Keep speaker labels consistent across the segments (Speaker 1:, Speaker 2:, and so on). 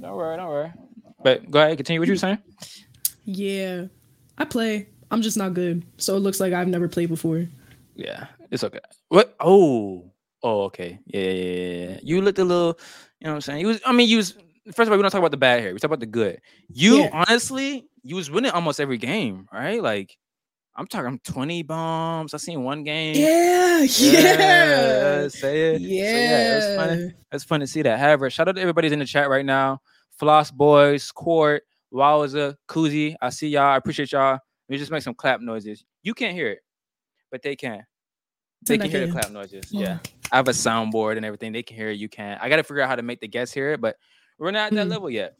Speaker 1: Don't worry, don't worry. But go ahead, continue what you were saying.
Speaker 2: Yeah, I play. I'm just not good. So it looks like I've never played before.
Speaker 1: Yeah, it's okay. What? Oh, oh, okay. Yeah, yeah, yeah, yeah. You looked a little. You know what I'm saying? You was. I mean, you was. First of all, we don't talk about the bad here. We talk about the good. You
Speaker 2: Yeah.
Speaker 1: honestly, you was winning almost every game, right? Like, I'm talking 20 bombs. I seen one game.
Speaker 2: Yeah, yeah,
Speaker 1: say it.
Speaker 2: yeah.
Speaker 1: So, yeah, it was fun. It's fun to see that. However, shout out to everybody's in the chat right now. Floss Boys, Court, Wowza, Koozie. I see y'all. I appreciate y'all. Let me just make some clap noises. You can't hear it, but they can. They can hear the clap noises. Yeah. I have a soundboard and everything. They can hear it. You can. I got to figure out how to make the guests hear it, but we're not at that
Speaker 2: Hmm.
Speaker 1: level yet.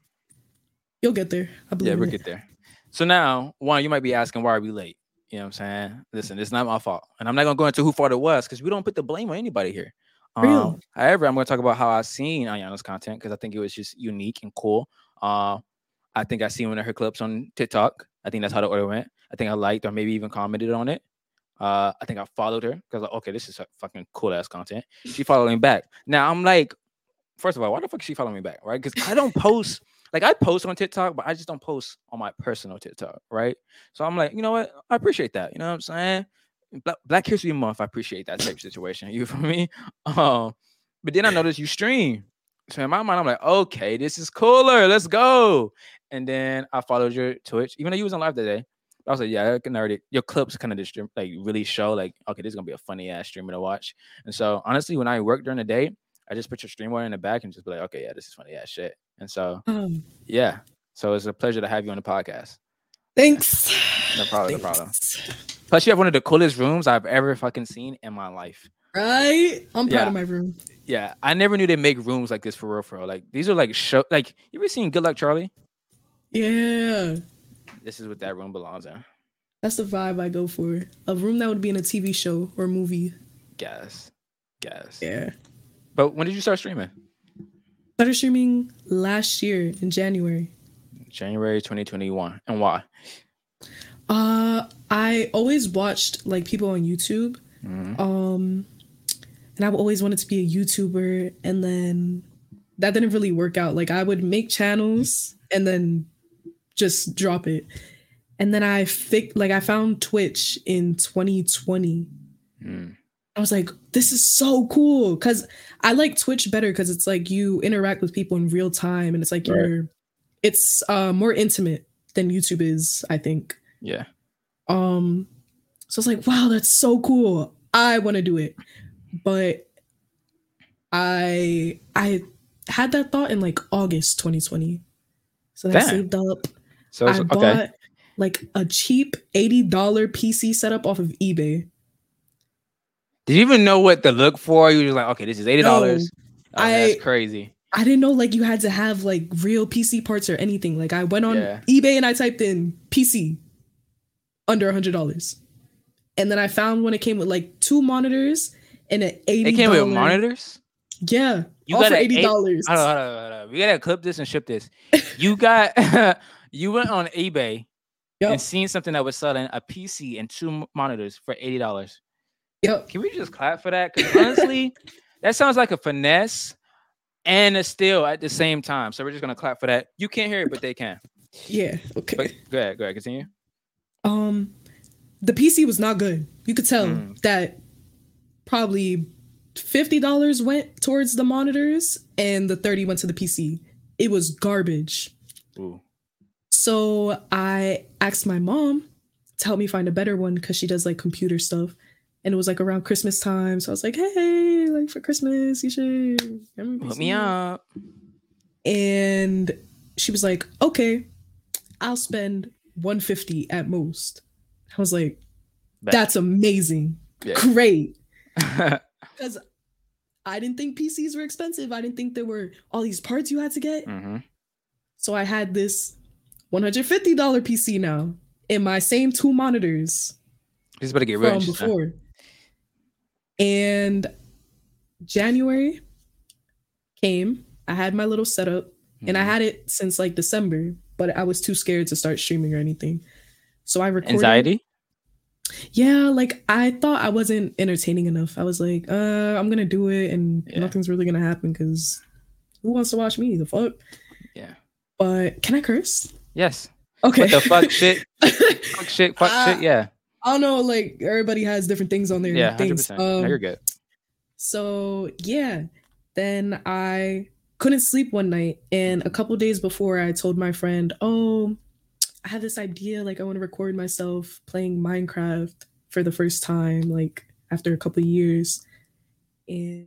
Speaker 2: You'll get there. I believe
Speaker 1: Yeah, we'll get there. So now, one, you might be asking, why are we late? You know what I'm saying? Listen, it's not my fault. And I'm not going to go into who fault it was because we don't put the blame on anybody here.
Speaker 2: Real.
Speaker 1: Um, however, I'm going to talk about how I've seen Ayana's content because I think it was just unique and cool. Uh, I think I seen one of her clips on TikTok. I think that's how the order went. I think I liked or maybe even commented on it. Uh, I think I followed her because like, okay, this is a fucking cool ass content. She followed me back. Now I'm like, first of all, why the fuck is she following me back? Right? Because I don't post like I post on TikTok, but I just don't post on my personal TikTok, right? So I'm like, you know what? I appreciate that. You know what I'm saying? Black, Black History Month, I appreciate that type of situation. You for me? Um, but then I noticed you stream. So in my mind, I'm like, okay, this is cooler. Let's go. And then I followed your Twitch, even though you was on live that day. I was like, yeah, I can already your clips kind of just like really show like, okay, this is gonna be a funny ass streamer to watch. And so honestly, when I work during the day, I just put your stream in the back and just be like, okay, yeah, this is funny ass shit. And so
Speaker 2: Um,
Speaker 1: yeah. So it's a pleasure to have you on the podcast.
Speaker 2: thanks.
Speaker 1: No problem, no problem. Plus, you have one of the coolest rooms I've ever fucking seen in my life.
Speaker 2: Right? I'm proud
Speaker 1: Yeah.
Speaker 2: of my room.
Speaker 1: Yeah, I never knew they make rooms like this for real, for real. Like these are like show. Like you ever seen Good Luck Charlie?
Speaker 2: Yeah.
Speaker 1: This is what that room belongs in.
Speaker 2: That's the vibe I go for. A room that would be in a TV show or movie.
Speaker 1: Guess, guess.
Speaker 2: Yeah.
Speaker 1: But when did you start streaming?
Speaker 2: Started streaming last year in January.
Speaker 1: January 2021. And why?
Speaker 2: Uh I always watched like people on YouTube.
Speaker 1: Mhm.
Speaker 2: Um and I've always wanted to be a YouTuber and then that didn't really work out. Like I would make channels and then just drop it. And then I fi- like I found Twitch in 2020.
Speaker 1: Mm.
Speaker 2: I was like, this is so cool. Cause I like Twitch better because it's like you interact with people in real time and it's like
Speaker 1: Right.
Speaker 2: you're it's uh more intimate than YouTube is, I think.
Speaker 1: Yeah.
Speaker 2: Um, so I was like, wow, that's so cool. I want to do it. But I I had that thought in like August 2020. So I saved up.
Speaker 1: So
Speaker 2: I
Speaker 1: it's,
Speaker 2: bought
Speaker 1: okay.
Speaker 2: like a cheap $80 PC setup off of eBay.
Speaker 1: Did you even know what to look for? You were just like, okay, this is eighty dollars.
Speaker 2: No,
Speaker 1: oh,
Speaker 2: I-
Speaker 1: that's crazy.
Speaker 2: I didn't know like you had to have like real PC parts or anything. Like I went on
Speaker 1: Yeah.
Speaker 2: eBay and I typed in PC under a hundred dollars. And then I found one it came with like two monitors and an eighty.
Speaker 1: It came with monitors.
Speaker 2: Yeah,
Speaker 1: You
Speaker 2: all
Speaker 1: got
Speaker 2: for eighty dollars.
Speaker 1: Hold hold hold. We gotta clip this and ship this. You got you went on eBay
Speaker 2: Yep,
Speaker 1: and seen something that was selling a PC and two monitors for eighty dollars.
Speaker 2: yep.
Speaker 1: Can we just clap for that? Because honestly, that sounds like a finesse and a steal at the same time. So we're just gonna clap for that. You can't hear it, but they can.
Speaker 2: Yeah. Okay.
Speaker 1: But go ahead, go ahead, continue.
Speaker 2: Um, the PC was not good. You could tell
Speaker 1: Mm.
Speaker 2: that probably fifty dollars went towards the monitors and the thirty went to the PC. It was garbage.
Speaker 1: Ooh.
Speaker 2: So I asked my mom to help me find a better one because she does like computer stuff. And it was like around Christmas time. So I was like, hey, like for Christmas, you should get me a
Speaker 1: Hook me up.
Speaker 2: And she was like, okay, I'll spend 150 at most. I was like,
Speaker 1: Bet.
Speaker 2: that's amazing.
Speaker 1: Yeah.
Speaker 2: Great. Because I didn't think PCs were expensive. I didn't think there were all these parts you had to get.
Speaker 1: hmm
Speaker 2: So I had this $150 PC now in my same two monitors
Speaker 1: He's about to get rich.
Speaker 2: before. And January came. I had my little setup and I
Speaker 1: Mhm.
Speaker 2: had it since like December, but I was too scared to start streaming or anything. So I recorded.
Speaker 1: anxiety.
Speaker 2: Yeah, like I thought I wasn't entertaining enough. I was like, uh, I'm gonna do it and
Speaker 1: Yeah.
Speaker 2: nothing's really gonna happen because who wants to watch me? The fuck?
Speaker 1: Yeah.
Speaker 2: But can I curse?
Speaker 1: Yes.
Speaker 2: Okay.
Speaker 1: What the fuck shit? Fuck shit. Fuck
Speaker 2: Ah,
Speaker 1: shit. Yeah.
Speaker 2: I don't know. Like everybody has different things on their
Speaker 1: Yeah.
Speaker 2: Things. Um,
Speaker 1: No, you're good.
Speaker 2: So yeah, then I couldn't sleep one night, and a couple days before, I told my friend, "Oh, I had this idea. Like I want to record myself playing Minecraft for the first time, like after a couple years." And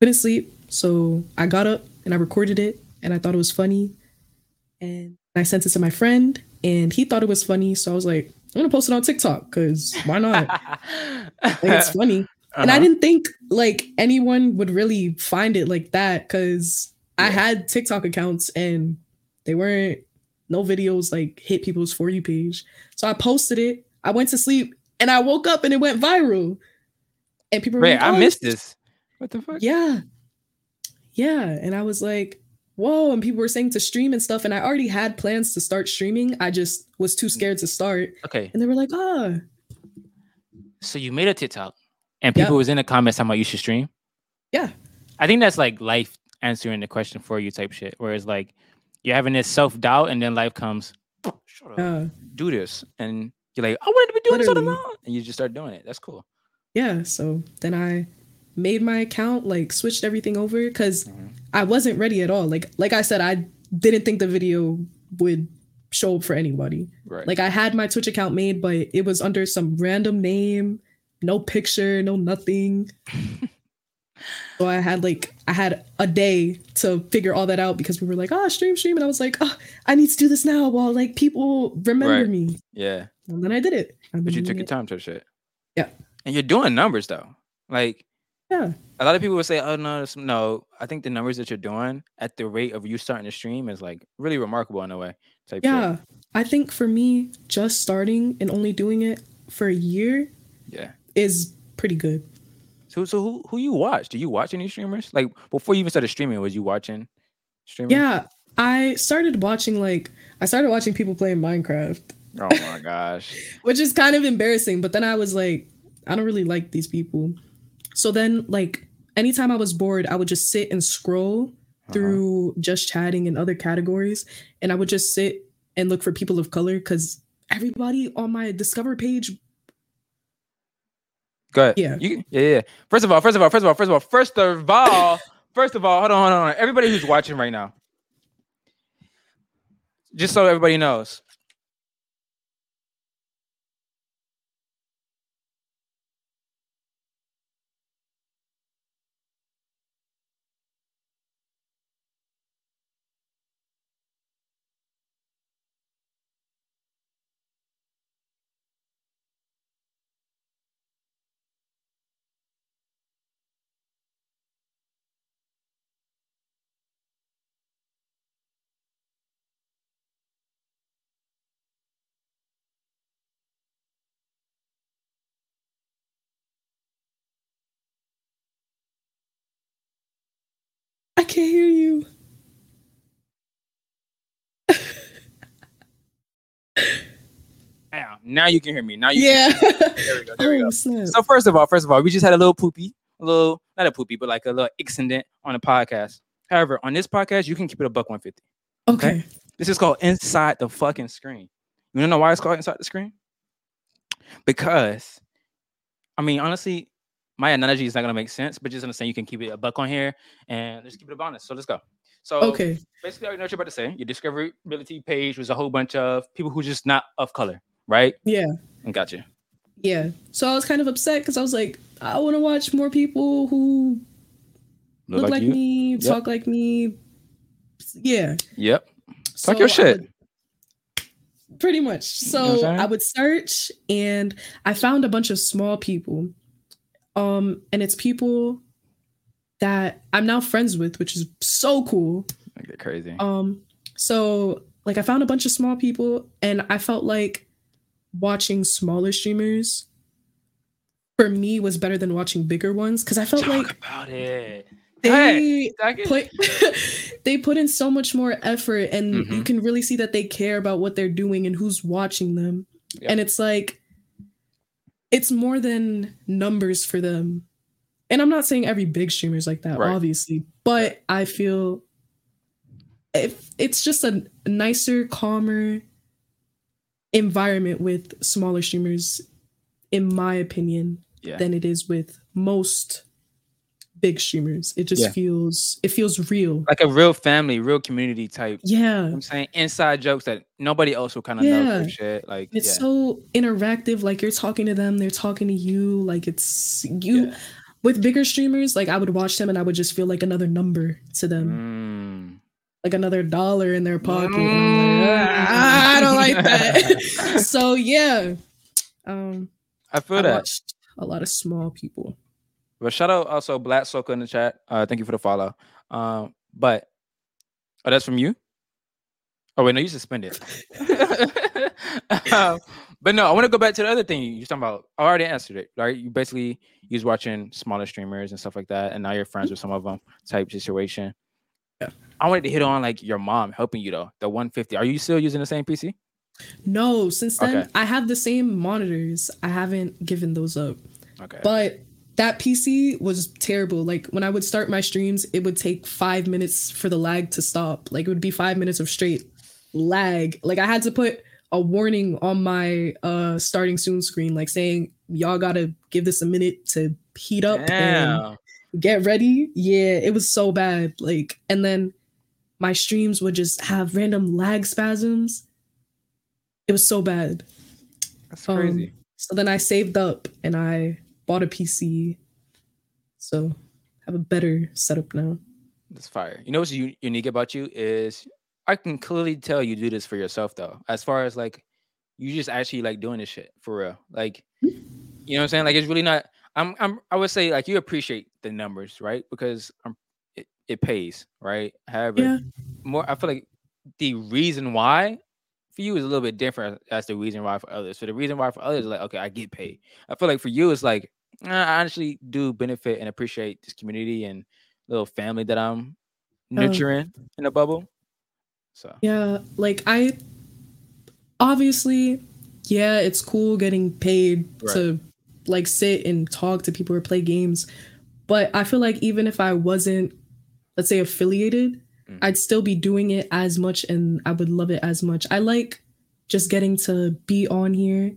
Speaker 2: couldn't sleep, so I got up and I recorded it, and I thought it was funny, and I sent it to my friend, and he thought it was funny. So I was like, "I'm gonna post it on TikTok because why not? like it's funny." And I
Speaker 1: Uh-huh.
Speaker 2: didn't think like anyone would really find it like that because I had TikTok accounts and they weren't no videos like hit people's for you page. So I posted it. I went to sleep and I woke up and it went viral. And people were like,
Speaker 1: I
Speaker 2: "Oh,
Speaker 1: missed this. What the fuck?
Speaker 2: Yeah. Yeah. And I was like, whoa. And people were saying to stream and stuff. And I already had plans to start streaming. I just was too scared to start.
Speaker 1: Okay.
Speaker 2: And they were like, ah,
Speaker 1: So you made a TikTok and
Speaker 2: Yep.
Speaker 1: people was in the comments talking about you should stream.
Speaker 2: yeah.
Speaker 1: I think that's like life answering the question for you type shit. Whereas like you're having this self doubt and then life comes, shut up,
Speaker 2: Yeah.
Speaker 1: do this. And you're like, I wanted to be doing this all along. And you just start doing it. That's cool.
Speaker 2: yeah so then i made my account like switched everything over because
Speaker 1: Mhm.
Speaker 2: i wasn't ready at all like like i said i didn't think the video would show up for anybody
Speaker 1: Right.
Speaker 2: like i had my twitch account made but it was under some random name no picture no nothing so i had like i had a day to figure all that out because we were like oh stream stream and i was like oh i need to do this now while like people remember
Speaker 1: Right.
Speaker 2: me
Speaker 1: yeah.
Speaker 2: and then i did it I've
Speaker 1: But you took
Speaker 2: doing
Speaker 1: your time to shit.
Speaker 2: Yeah.
Speaker 1: And you're doing numbers though. Like
Speaker 2: yeah
Speaker 1: a lot of people would say, "Oh no, no." I think the numbers that you're doing at the rate of you starting to stream is like really remarkable in a way. Type shit.
Speaker 2: Yeah, I think for me, just starting and only doing it for a year
Speaker 1: Yeah.
Speaker 2: Is pretty good.
Speaker 1: So so who who you watch? Do you watch any streamers? Like before you even started streaming, was you watching streamers?
Speaker 2: Yeah, I started watching like I started watching people playing Minecraft,
Speaker 1: Oh my gosh.
Speaker 2: which is kind of embarrassing. But then I was like, I don't really like these people. So then, like, anytime I was bored, I would just sit and scroll
Speaker 1: Uh-huh.
Speaker 2: through just chatting and other categories, and I would just sit and look for people of color because everybody on my Discover page
Speaker 1: Go ahead.
Speaker 2: Yeah.
Speaker 1: You, yeah, yeah. First of all, first of all, first of all, first of all, first of all, first of all, hold on, hold on, hold on. Everybody who's watching right now, just so everybody knows,
Speaker 2: I can't hear you.
Speaker 1: now, now you can hear me. Now you
Speaker 2: Yeah.
Speaker 1: Can, there we go. There we oh, go.
Speaker 2: oh.
Speaker 1: So first of all, first of all, we just had a little poopy, a little not a poopy, but like a little incident on the podcast. However, on this podcast, you can keep it a buck 150.
Speaker 2: okay.
Speaker 1: This is called inside the fucking screen. You know why it's called inside the screen? Because, I mean, honestly, my analogy is not gonna make sense, but just understand you can keep it a buck on here and let's keep it a bonus. So let's go. So
Speaker 2: Okay.
Speaker 1: basically, I already know what you're about to say. Your discoverability page was a whole bunch of people who just not of color, right?
Speaker 2: Yeah.
Speaker 1: Got you.
Speaker 2: Yeah. So I was kind of upset because I was like, I want to watch more people who look, like,
Speaker 1: you.
Speaker 2: me,
Speaker 1: Yep.
Speaker 2: talk like me. Yeah.
Speaker 1: Yep.
Speaker 2: So
Speaker 1: Talk your shit.
Speaker 2: would- pretty much.
Speaker 1: know what I'm
Speaker 2: So? I would search and I found a bunch of small people. Um, and it's people that I'm now friends with, which is so cool.
Speaker 1: I get crazy.
Speaker 2: Um, so like I found a bunch of small people and I felt like watching smaller streamers for me was better than watching bigger ones because I felt
Speaker 1: Talk
Speaker 2: like
Speaker 1: about it.
Speaker 2: They put they put in so much more effort and you
Speaker 1: Mhm.
Speaker 2: can really see that they care about what they're doing and who's watching them.
Speaker 1: Yep.
Speaker 2: And it's like it's more than numbers for them. And I'm not saying every big streamer is like that,
Speaker 1: Right.
Speaker 2: obviously, but I feel if it's just a nicer, calmer environment with smaller streamers, in my opinion,
Speaker 1: Yeah.
Speaker 2: than it is with most big streamers. It just
Speaker 1: Yeah.
Speaker 2: feels it feels real.
Speaker 1: like a real family, real community type. You know
Speaker 2: Yeah.
Speaker 1: I'm saying inside jokes that nobody else will kind of know
Speaker 2: Yeah.
Speaker 1: for shit. Like
Speaker 2: It's
Speaker 1: yeah.
Speaker 2: so interactive. Like you're talking to them, they're talking to you. Like it's you
Speaker 1: Yeah.
Speaker 2: with bigger streamers, like I would watch them and I would just feel like another number to them.
Speaker 1: Mm.
Speaker 2: like another dollar in their pocket. I'm like, "Ah, I don't like that. so yeah, um,
Speaker 1: I feel
Speaker 2: I
Speaker 1: that.
Speaker 2: a lot of small people.
Speaker 1: But shout out also Black Soca in the chat. Uh, thank you for the follow. Um, but oh, that's from you. Oh wait, no, you suspended. um, but no, I want to go back to the other thing you're talking about. I already answered it. Right? You basically you was watching smaller streamers and stuff like that, and now you're friends with some of them. Type situation.
Speaker 2: Yeah.
Speaker 1: I wanted to hit on like your mom helping you though. The 150. Are you still using the same PC?
Speaker 2: No, since then
Speaker 1: Okay.
Speaker 2: I have the same monitors. I haven't given those up.
Speaker 1: Okay.
Speaker 2: But that PC was terrible. Like when I would start my streams, it would take five minutes for the lag to stop. Like it would be five minutes of straight lag. Like I had to put a warning on my uh starting soon screen, like saying y'all gotta give this a minute to heat up and get ready. Yeah, it was so bad. Like, and then my streams would just have random lag spasms. It was so bad.
Speaker 1: That's
Speaker 2: Um,
Speaker 1: crazy.
Speaker 2: So then I saved up and I bought a PC. So have a better setup now.
Speaker 1: That's fire. You know what's u- unique about you is I can clearly tell you do this for yourself though. As far as like you just actually like doing this shit for real. Like you know what I'm saying? Like it's really not I'm I'm I would say like you appreciate the numbers, right? Because um it, it pays, right? However,
Speaker 2: Yeah.
Speaker 1: more I feel like the reason why for you is a little bit different as the reason why for others. So the reason why for others is like, okay, I get paid. I feel like for you it's like "Nah, I honestly do benefit and appreciate this community and little family that I'm nurturing in a bubble. So
Speaker 2: Yeah, like I obviously, yeah, it's cool getting paid
Speaker 1: Right.
Speaker 2: to like sit and talk to people or play games. But I feel like even if I wasn't, let's say, affiliated,
Speaker 1: Mhm.
Speaker 2: I'd still be doing it as much and I would love it as much. I like just getting to be on here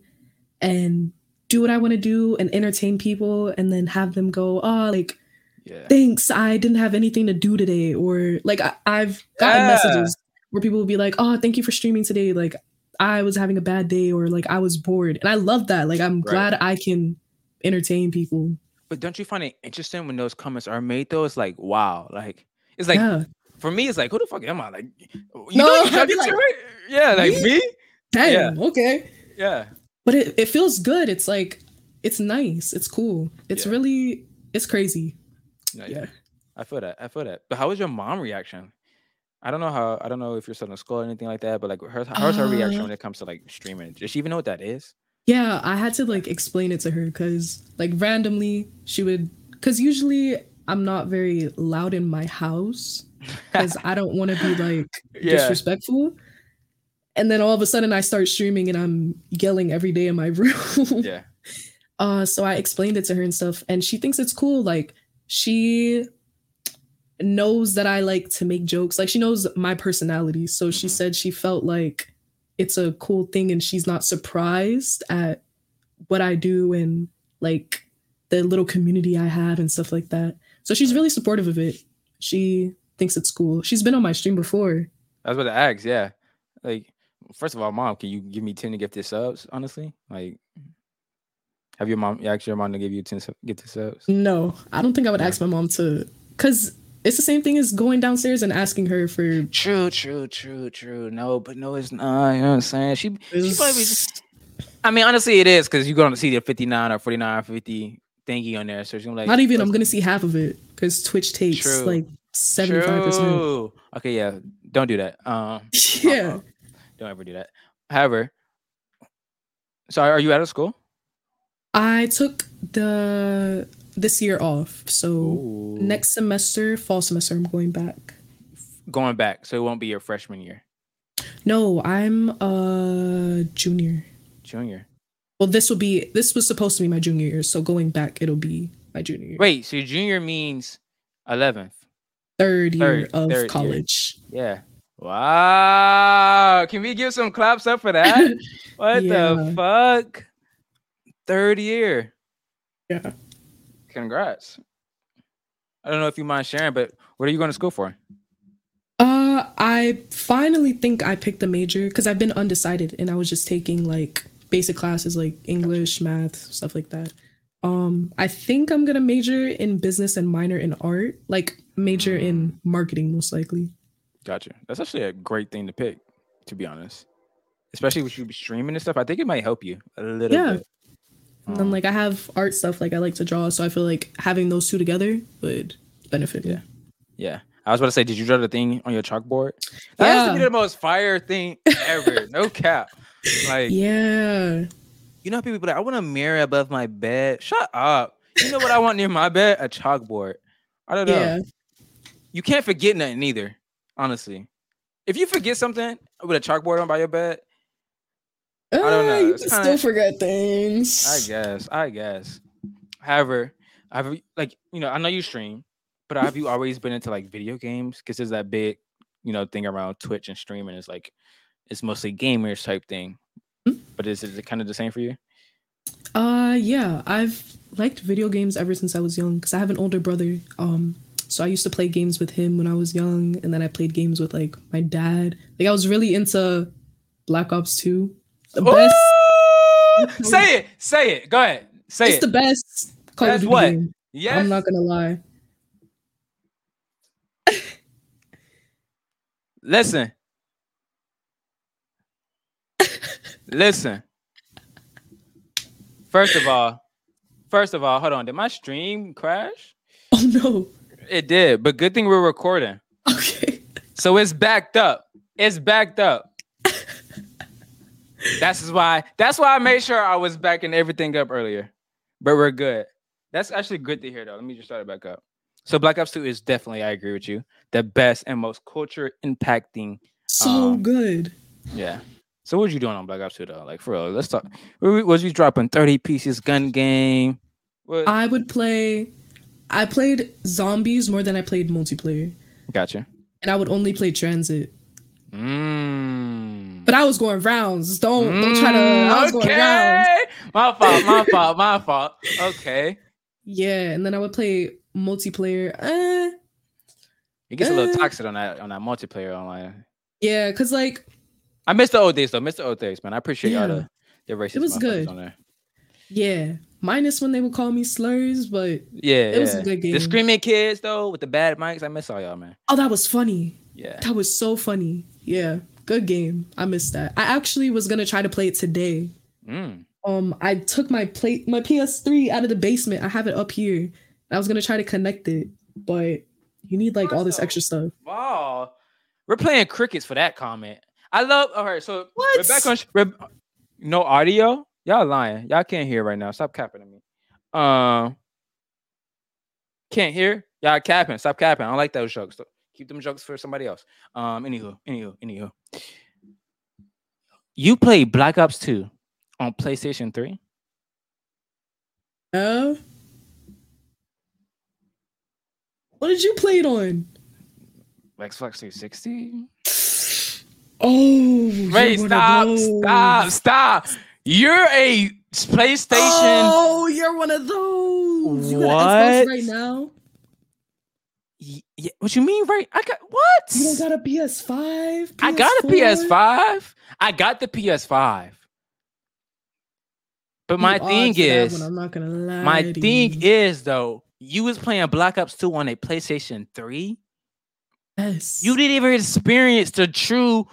Speaker 2: and do what I want to do and entertain people and then have them go, oh, like,
Speaker 1: yeah.
Speaker 2: thanks, I didn't have anything to do today. Or like I, I've gotten
Speaker 1: Yeah.
Speaker 2: messages where people will be like, oh, thank you for streaming today. Like I was having a bad day or like I was bored. And I love that. Like I'm
Speaker 1: Right.
Speaker 2: glad I can entertain people.
Speaker 1: But don't you find it interesting when those comments are made though? It's like wow, like it's like
Speaker 2: yeah.
Speaker 1: for me, it's like who the fuck am I? Like you
Speaker 2: No,
Speaker 1: know you got
Speaker 2: I'd be
Speaker 1: this
Speaker 2: like?
Speaker 1: Yeah, like
Speaker 2: "Me?"
Speaker 1: me?
Speaker 2: Damn, okay.
Speaker 1: Yeah.
Speaker 2: But it, it feels good. It's like it's nice. It's cool. It's
Speaker 1: Yeah.
Speaker 2: really it's crazy.
Speaker 1: No,
Speaker 2: Yeah.
Speaker 1: I feel that. I feel that. But how was your mom reaction? I don't know how I don't know if you're still in school or anything like that, but like her how's her reaction
Speaker 2: Uh,
Speaker 1: when it comes to like streaming? Does she even know what that is?
Speaker 2: Yeah, I had to like explain it to her because like randomly she would because usually I'm not very loud in my house because I don't want to be like
Speaker 1: Yeah.
Speaker 2: disrespectful. And then all of a sudden I start streaming and I'm yelling every day in my room.
Speaker 1: Yeah.
Speaker 2: Uh so I explained it to her and stuff and she thinks it's cool. Like she knows that I like to make jokes. Like she knows my personality. So she
Speaker 1: Mhm.
Speaker 2: said she felt like it's a cool thing and she's not surprised at what I do and like the little community I have and stuff like that. So she's really supportive of it. She thinks it's cool. She's been on my stream before.
Speaker 1: That's about to ask, yeah. Like, first of all, mom, can you give me 10 to gifted subs, honestly? Like, have your mom asked your mom to give you 10 sub- gifted subs?
Speaker 2: No, I don't think I would
Speaker 1: Yeah.
Speaker 2: ask my mom to cuz it's the same thing as going downstairs and asking her for
Speaker 1: True, true, true, true. No, but no, it's not. You know what I'm saying? She, she probably just, I mean, honestly, it is because you're going to see the 59 or 49 or 50 thingy on there. So she's gonna like,
Speaker 2: not even I'm going to see half of it cuz Twitch takes
Speaker 1: True.
Speaker 2: like 75%.
Speaker 1: True. Okay, yeah. Don't do that. Um,
Speaker 2: Yeah.
Speaker 1: Don't ever do that. However, so are you out of school?
Speaker 2: I took the this year off. So
Speaker 1: Ooh.
Speaker 2: next semester, fall semester, I'm going back.
Speaker 1: going back, so it won't be your freshman year,
Speaker 2: No, I'm a junior.
Speaker 1: junior.
Speaker 2: Well, this will be this was supposed to be my junior year, so going back it'll be my junior year.
Speaker 1: Wait, so junior means 11th.
Speaker 2: third year
Speaker 1: third-
Speaker 2: of
Speaker 1: third year.
Speaker 2: college.
Speaker 1: Yeah. Wow. Can we give some claps up for that? what
Speaker 2: Yeah.
Speaker 1: the fuck? Third year.
Speaker 2: Yeah.
Speaker 1: Congrats. I don't know if you mind sharing, but what are you going to school for?
Speaker 2: Uh, I finally think I picked a major because I've been undecided and I was just taking like basic classes like English, math, stuff like that. Um, I think I'm gonna major in business and minor in art, like major in marketing most likely.
Speaker 1: Gotcha. That's actually a great thing to pick, to be honest. Especially with you streaming and stuff. I think it might help you a little
Speaker 2: Yeah.
Speaker 1: bit.
Speaker 2: And then
Speaker 1: Um,
Speaker 2: like I have art stuff, like I like to draw, so I feel like having those two together would benefit me.
Speaker 1: Yeah. yeah. I was about to say, did you draw the thing on your chalkboard? That has to be the most fire thing ever. no cap. Like
Speaker 2: Yeah.
Speaker 1: You know, how people like, I want a mirror above my bed. Shut up. You know what I want near my bed? A chalkboard. I don't know.
Speaker 2: Yeah.
Speaker 1: You can't forget nothing either, honestly. If you forget something with a chalkboard on by your bed,
Speaker 2: I
Speaker 1: don't know,
Speaker 2: You can
Speaker 1: kinda-
Speaker 2: still forget things.
Speaker 1: I guess, I guess. However, you like you know, I know you stream, but have you always been into like video games? Because there's that big, you know, thing around Twitch and streaming is like it's mostly gamers type thing.
Speaker 2: Hmm?
Speaker 1: But is it kind of the same for you?
Speaker 2: Uh yeah, I've liked video games ever since I was young because I have an older brother. Um so I used to play games with him when I was young and then I played games with like my dad. Like I was really into Black Ops 2. The best
Speaker 1: Say it, say it. Go ahead, say
Speaker 2: it's
Speaker 1: it.
Speaker 2: the best Call
Speaker 1: That's
Speaker 2: of Duty
Speaker 1: what?
Speaker 2: game.
Speaker 1: yes.
Speaker 2: I'm not gonna lie.
Speaker 1: Listen. Listen. First of all, first of all, hold on. Did my stream crash?
Speaker 2: Oh no.
Speaker 1: It did, but good thing we're recording.
Speaker 2: Okay.
Speaker 1: So it's backed up. It's backed up. that's why. That's why I made sure I was backing everything up earlier. But we're good. That's actually good to hear, though. Let me just start it back up. So Black Ops 2 is definitely, I agree with you, the best and most culture impacting.
Speaker 2: So
Speaker 1: Um,
Speaker 2: good.
Speaker 1: Yeah. So what was you doing on Black Ops 2 though? Like for real, let's talk. Was you dropping 30 pieces gun game? What?
Speaker 2: I would play I played zombies more than I played multiplayer.
Speaker 1: gotcha.
Speaker 2: And I would only play transit.
Speaker 1: Mm.
Speaker 2: But I was going rounds. Don't don't try to I was going rounds.
Speaker 1: okay. My fault, my fault, my fault. Okay.
Speaker 2: Yeah, and then I would play multiplayer. Uh
Speaker 1: It gets a little
Speaker 2: Uh.
Speaker 1: toxic on that on that multiplayer online.
Speaker 2: yeah, cause like
Speaker 1: I miss the old days though. Miss the old days, man. I appreciate all the the racist
Speaker 2: It
Speaker 1: was
Speaker 2: good.
Speaker 1: on there.
Speaker 2: yeah, minus when they would call me slurs, but
Speaker 1: Yeah,
Speaker 2: It was a good game.
Speaker 1: The screaming kids though with the bad mics. I miss all y'all, man.
Speaker 2: oh that was funny.
Speaker 1: Yeah.
Speaker 2: That was so funny. Yeah, good game. I missed that. I actually was gonna try to play it today.
Speaker 1: Mm.
Speaker 2: Um, I took my plate, my PS3 out of the basement. I have it up here. I was gonna try to connect it, but you need like all this extra stuff.
Speaker 1: Wow. We're playing crickets for that comment. I love. All right, so
Speaker 2: What?
Speaker 1: we're back on. We're, no audio. Y'all lying. Y'all can't hear right now. Stop capping at me. Um, can't hear. Y'all capping. Stop capping. I don't like those jokes. So keep them jokes for somebody else. Um, anywho, anywho, anywho. You played Black Ops 2 on PlayStation 3?
Speaker 2: Uh, what did you play it on?
Speaker 1: Xbox 360?
Speaker 2: Oh, you're
Speaker 1: Wait, stop, stop, stop. You're a PlayStation.
Speaker 2: Oh, you're one of those. You got an Xbox
Speaker 1: What?
Speaker 2: right now?
Speaker 1: Yeah, what you mean, right? I got what?
Speaker 2: You don't got a PS5?
Speaker 1: I got a
Speaker 2: PS4?
Speaker 1: PS5. I got the PS5. But my
Speaker 2: You
Speaker 1: thing
Speaker 2: for that
Speaker 1: is,
Speaker 2: one, I'm not gonna lie.
Speaker 1: my thing
Speaker 2: you.
Speaker 1: is though, you was playing Black Ops 2 on a PlayStation 3.
Speaker 2: yes,
Speaker 1: You didn't even experience the true,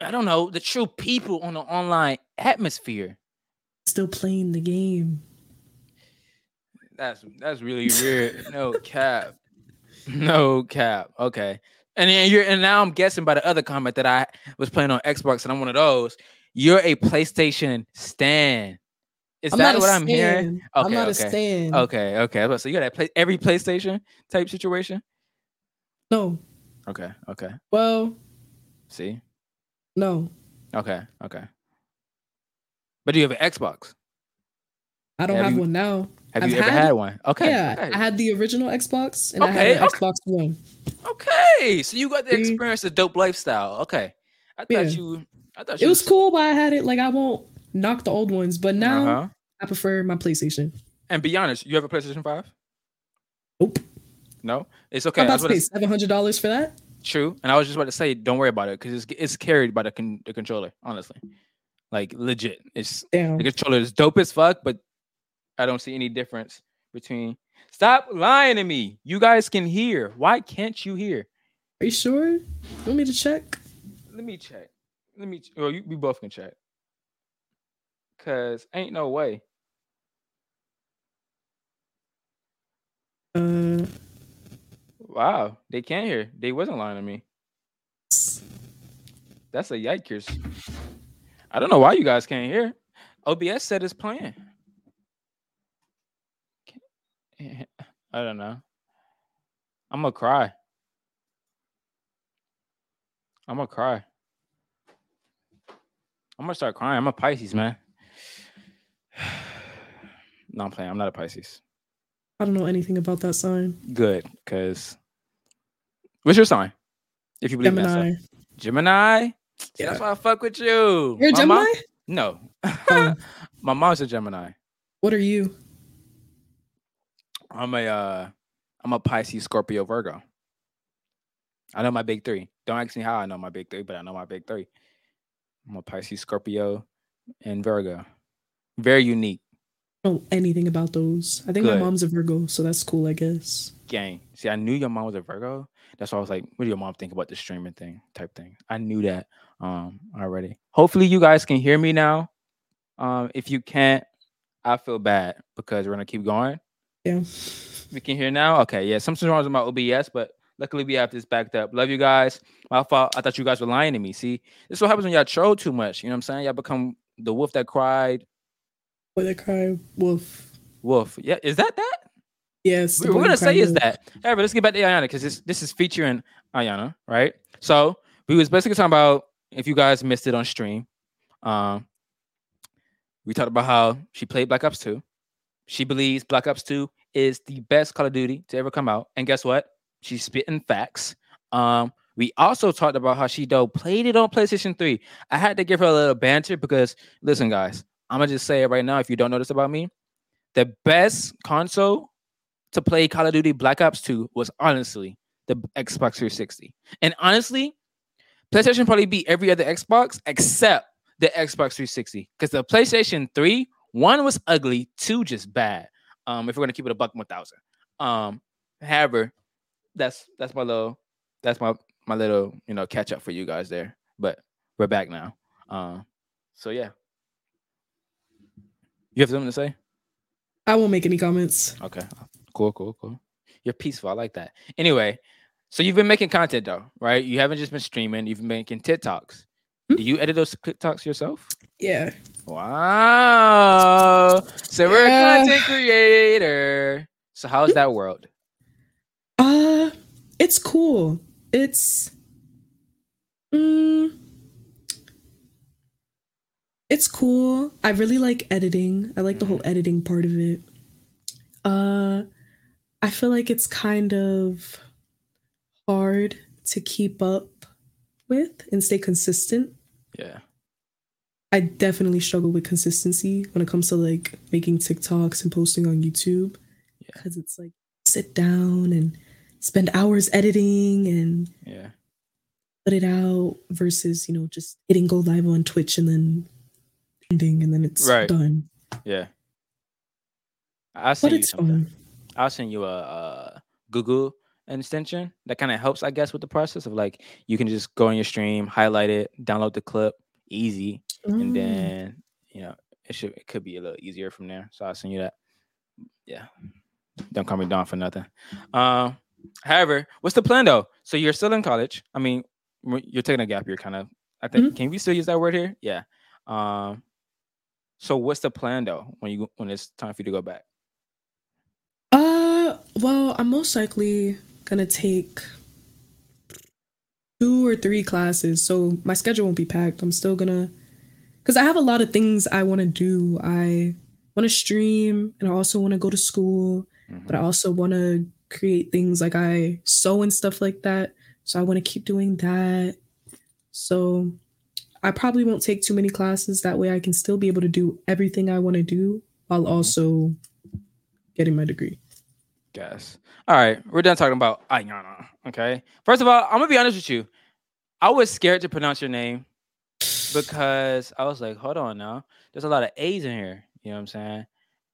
Speaker 1: I don't know, the true people on the online atmosphere.
Speaker 2: still playing the game.
Speaker 1: That's that's really weird. No cap. No cap. Okay. And then you're and now I'm guessing by the other comment that I was playing on Xbox and I'm one of those. You're a PlayStation stan. Is
Speaker 2: I'm
Speaker 1: that what I'm hearing?
Speaker 2: stan. I'm
Speaker 1: Okay,
Speaker 2: not a
Speaker 1: okay.
Speaker 2: stan.
Speaker 1: Okay, okay. So you got that play every PlayStation type situation?
Speaker 2: No.
Speaker 1: Okay, okay.
Speaker 2: Well,
Speaker 1: See?
Speaker 2: No.
Speaker 1: Okay, okay. But do you have an Xbox?
Speaker 2: I don't
Speaker 1: Have
Speaker 2: have
Speaker 1: you-
Speaker 2: one now.
Speaker 1: Have
Speaker 2: I've
Speaker 1: you ever
Speaker 2: had-
Speaker 1: had one? Okay.
Speaker 2: yeah,
Speaker 1: okay.
Speaker 2: I had the original Xbox and I had an
Speaker 1: okay.
Speaker 2: Xbox One.
Speaker 1: Okay, so you got the experience, the dope lifestyle. Okay, I thought
Speaker 2: Yeah.
Speaker 1: you. I thought you
Speaker 2: It
Speaker 1: you
Speaker 2: was cool, but I had it like I won't knock the old ones, but now
Speaker 1: Uh-huh.
Speaker 2: I prefer my PlayStation.
Speaker 1: And be honest, you have a PlayStation Five?
Speaker 2: Nope.
Speaker 1: No, it's okay.
Speaker 2: About
Speaker 1: was
Speaker 2: to pay seven hundred dollars for that.
Speaker 1: True, and I was just about to say, don't worry about it because it's it's carried by the con- the controller. Honestly, like legit, it's
Speaker 2: Damn.
Speaker 1: the controller is dope as fuck, but I don't see any difference between. Stop lying to me. You guys can hear. Why can't you hear?
Speaker 2: Are you sure? You want me to check?
Speaker 1: Let me check. Let me. Well, you, we both can check. Cause ain't no way.
Speaker 2: Uh,
Speaker 1: Wow, they can't hear. They wasn't lying to me. That's a yikers. I don't know why you guys can't hear. OBS said it's playing. I don't know. I'm gonna cry. I'm gonna cry. I'm gonna start crying. I'm a Pisces, man. no, I'm playing. I'm not a Pisces.
Speaker 2: I don't know anything about that sign.
Speaker 1: Good, because what's your sign? If you believe in that
Speaker 2: Gemini.
Speaker 1: stuff. Gemini. See, that's why I fuck with you.
Speaker 2: You're
Speaker 1: My
Speaker 2: Gemini?
Speaker 1: mom- no.
Speaker 2: Oh.
Speaker 1: My mom's a Gemini.
Speaker 2: What are you?
Speaker 1: I'm a uh I'm a Pisces, Scorpio, Virgo. I know my big three. Don't ask me how I know my big three, but I know my big three. I'm a Pisces, Scorpio, and Virgo. Very unique.
Speaker 2: I don't know anything about those. I think my mom's a Virgo, so that's cool, I guess.
Speaker 1: gang. See, I knew your mom was a Virgo. That's why I was like, what do your mom think about the streaming thing type thing? I knew that um already. Hopefully you guys can hear me now. Um, if you can't, I feel bad because we're gonna keep going.
Speaker 2: Yeah.
Speaker 1: We can hear now. Okay, yeah. Something's wrong with my OBS, but luckily we have this backed up. Love you guys. My fault. I thought you guys were lying to me. See, this is what happens when y'all troll too much. You know what I'm saying? Y'all become the wolf that cried.
Speaker 2: Boy that cry wolf.
Speaker 1: Wolf. Yeah, is that that?
Speaker 2: Yes.
Speaker 1: we're gonna say is that. However, let's get back to Ayana because this this is featuring Ayana, right? So we was basically talking about if you guys missed it on stream. Um, we talked about how she played Black Ops 2. She believes Black Ops 2 is the best Call of Duty to ever come out. And guess what? She's spitting facts. Um, we also talked about how she though played it on PlayStation 3. I had to give her a little banter because listen, guys, I'm gonna just say it right now. If you don't know this about me, the best console to play Call of Duty Black Ops 2 was honestly the Xbox 360. And honestly, PlayStation probably beat every other Xbox except the Xbox 360. Because the PlayStation 3, one was ugly, two just bad. Um, if we're gonna keep it a buck one thousand. Um, however, that's that's my little that's my my little you know catch up for you guys there. But we're back now. Um, so yeah. You have something to say?
Speaker 2: I won't make any comments.
Speaker 1: Okay. Cool, cool, cool. You're peaceful. I like that. Anyway, so you've been making content though, right? You haven't just been streaming, you've been making TikToks.
Speaker 2: Hmm?
Speaker 1: Do you edit those TikToks yourself?
Speaker 2: Yeah.
Speaker 1: Wow. So we're a content creator. So how's that world?
Speaker 2: Uh it's cool. It's mm, it's cool. I really like editing. I like the whole editing part of it. Uh I feel like it's kind of hard to keep up with and stay consistent.
Speaker 1: Yeah.
Speaker 2: I definitely struggle with consistency when it comes to like making TikToks and posting on YouTube.
Speaker 1: Yeah.
Speaker 2: Because it's like sit down and spend hours editing and
Speaker 1: Yeah.
Speaker 2: put it out versus, you know, just hitting go live on Twitch and then ending and then it's
Speaker 1: Right.
Speaker 2: done.
Speaker 1: Yeah. I'll
Speaker 2: But
Speaker 1: you
Speaker 2: it's fun.
Speaker 1: I'll send you a, a Google extension that kind of helps, I guess, with the process of like you can just go on your stream, highlight it, download the clip, easy, and
Speaker 2: Mm.
Speaker 1: then you know it should it could be a little easier from there. So I'll send you that. Yeah, don't call me Don for nothing. Um, however, what's the plan though? So you're still in college. I mean, you're taking a gap year, kind of. I think. Can we still use that word here? Yeah. Um. So what's the plan though when you when it's time for you to go back?
Speaker 2: Well, I'm most likely gonna take two or three classes, so my schedule won't be packed. I'm still gonna, because I have a lot of things I want to do. I want to stream and I also want to go to school,
Speaker 1: Mhm.
Speaker 2: but I also want to create things like I sew and stuff like that. So I want to keep doing that. So I probably won't take too many classes. That way I can still be able to do everything I want to do while also getting my degree.
Speaker 1: Guess. All right, we're done talking about Ayana. Okay. First of all, I'm gonna be honest with you. I was scared to pronounce your name because I was like, hold on now. There's a lot of A's in here. You know what I'm saying?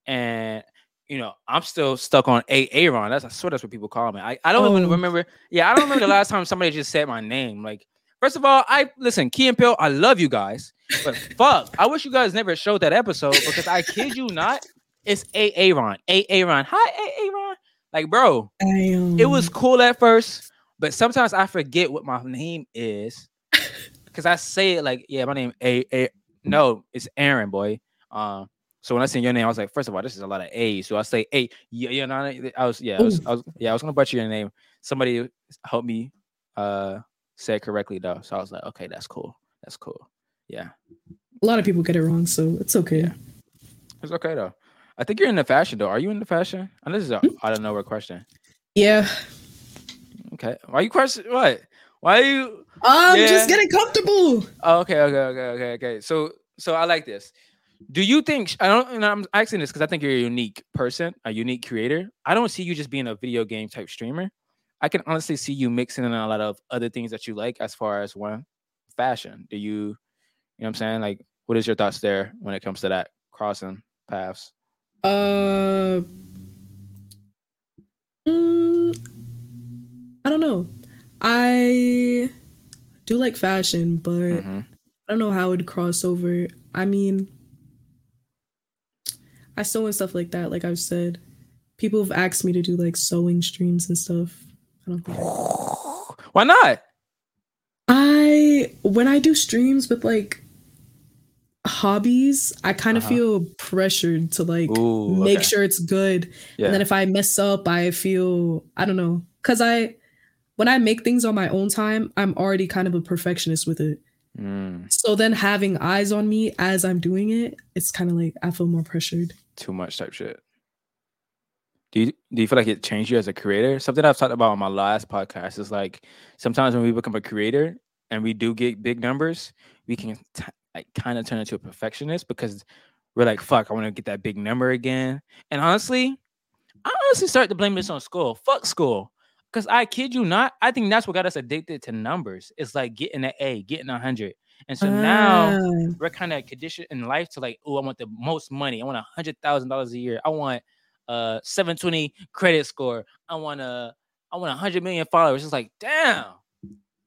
Speaker 1: And you know, I'm still stuck on A Aaron. That's I swear that's what people call me. I, I don't even
Speaker 2: Oh.
Speaker 1: remember. Yeah, I don't remember the last time somebody just said my name. Like, first of all, I listen, Key and Peele, I love you guys, but fuck, I wish you guys never showed that episode because I kid you not, it's A Aaron. A Aaron. Hi, A Aaron. Like, bro,
Speaker 2: um,
Speaker 1: it was cool at first, but sometimes I forget what my name is because I say it like, yeah, my name A A. No, it's Aaron, boy. Um, so when I seen your name, I was like, first of all, this is a lot of A's. So I say, A. Yeah, you know, I was, yeah, I was, I was, yeah, I was gonna butcher your name. Somebody helped me uh say it correctly though, so I was like, okay, that's cool, that's cool. Yeah,
Speaker 2: a lot of people get it wrong, so it's okay.
Speaker 1: Yeah. it's okay though. I think you're into fashion though. Are you into fashion? And this is a hmm? out of nowhere question.
Speaker 2: Yeah.
Speaker 1: Okay, why you question what? Why are you?
Speaker 2: I'm
Speaker 1: Yeah.
Speaker 2: just getting comfortable.
Speaker 1: Oh, okay, okay, okay, okay, okay. So, so I like this. Do you think I don't? And I'm asking this because I think you're a unique person, a unique creator. I don't see you just being a video game type streamer. I can honestly see you mixing in a lot of other things that you like, as far as one fashion. Do you? You know what I'm saying? Like, what is your thoughts there when it comes to that crossing paths?
Speaker 2: Uh, mm, I don't know. I do like fashion, but
Speaker 1: Mhm.
Speaker 2: I don't know how it would cross over. I mean, I sew and stuff like that. Like I've said, people have asked me to do like sewing streams and stuff. I don't think.
Speaker 1: Why not?
Speaker 2: I when I do streams with like hobbies, I kind of
Speaker 1: Uh-huh.
Speaker 2: feel pressured to like
Speaker 1: Ooh,
Speaker 2: make
Speaker 1: okay.
Speaker 2: sure it's good.
Speaker 1: Yeah.
Speaker 2: And then if I mess up, I feel I don't know because I when I make things on my own time, I'm already kind of a perfectionist with it.
Speaker 1: Mm,
Speaker 2: So then having eyes on me as I'm doing it, it's kind of like I feel more pressured.
Speaker 1: too much type shit. Do you do you feel like it changed you as a creator? Something I've talked about on my last podcast is like sometimes when we become a creator and we do get big numbers, we can t- like kind of turn into a perfectionist because we're like, "Fuck, I want to get that big number again." And honestly, I honestly start to blame this on school. Fuck school. Because I kid you not, I think that's what got us addicted to numbers. It's like getting an A, getting a hundred. And so now
Speaker 2: Ah,
Speaker 1: we're kind of conditioned in life to like, oh, I want the most money. I want a hundred thousand dollars a year. I want a 720 credit score. I want a I want a hundred million followers. It's like, damn.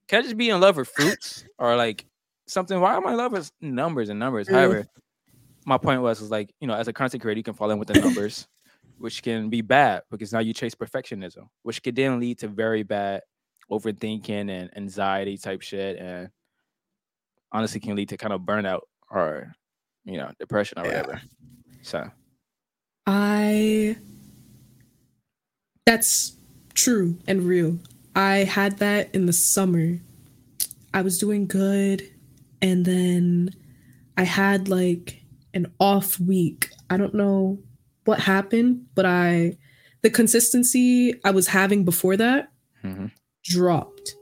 Speaker 1: Can I just be in love with fruits or like something? Why am I with numbers and numbers?
Speaker 2: Yeah.
Speaker 1: However, my point was was like, you know, as a content creator, you can fall in with the numbers, which can be bad because now you chase perfectionism, which could then lead to very bad overthinking and anxiety type shit and honestly can lead to kind of burnout or you know depression or
Speaker 2: Yeah.
Speaker 1: whatever so
Speaker 2: I that's true and real. I had that in the summer. I was doing good and then I had like an off week. I don't know what happened, but I the consistency I was having before that
Speaker 1: mhm.
Speaker 2: dropped.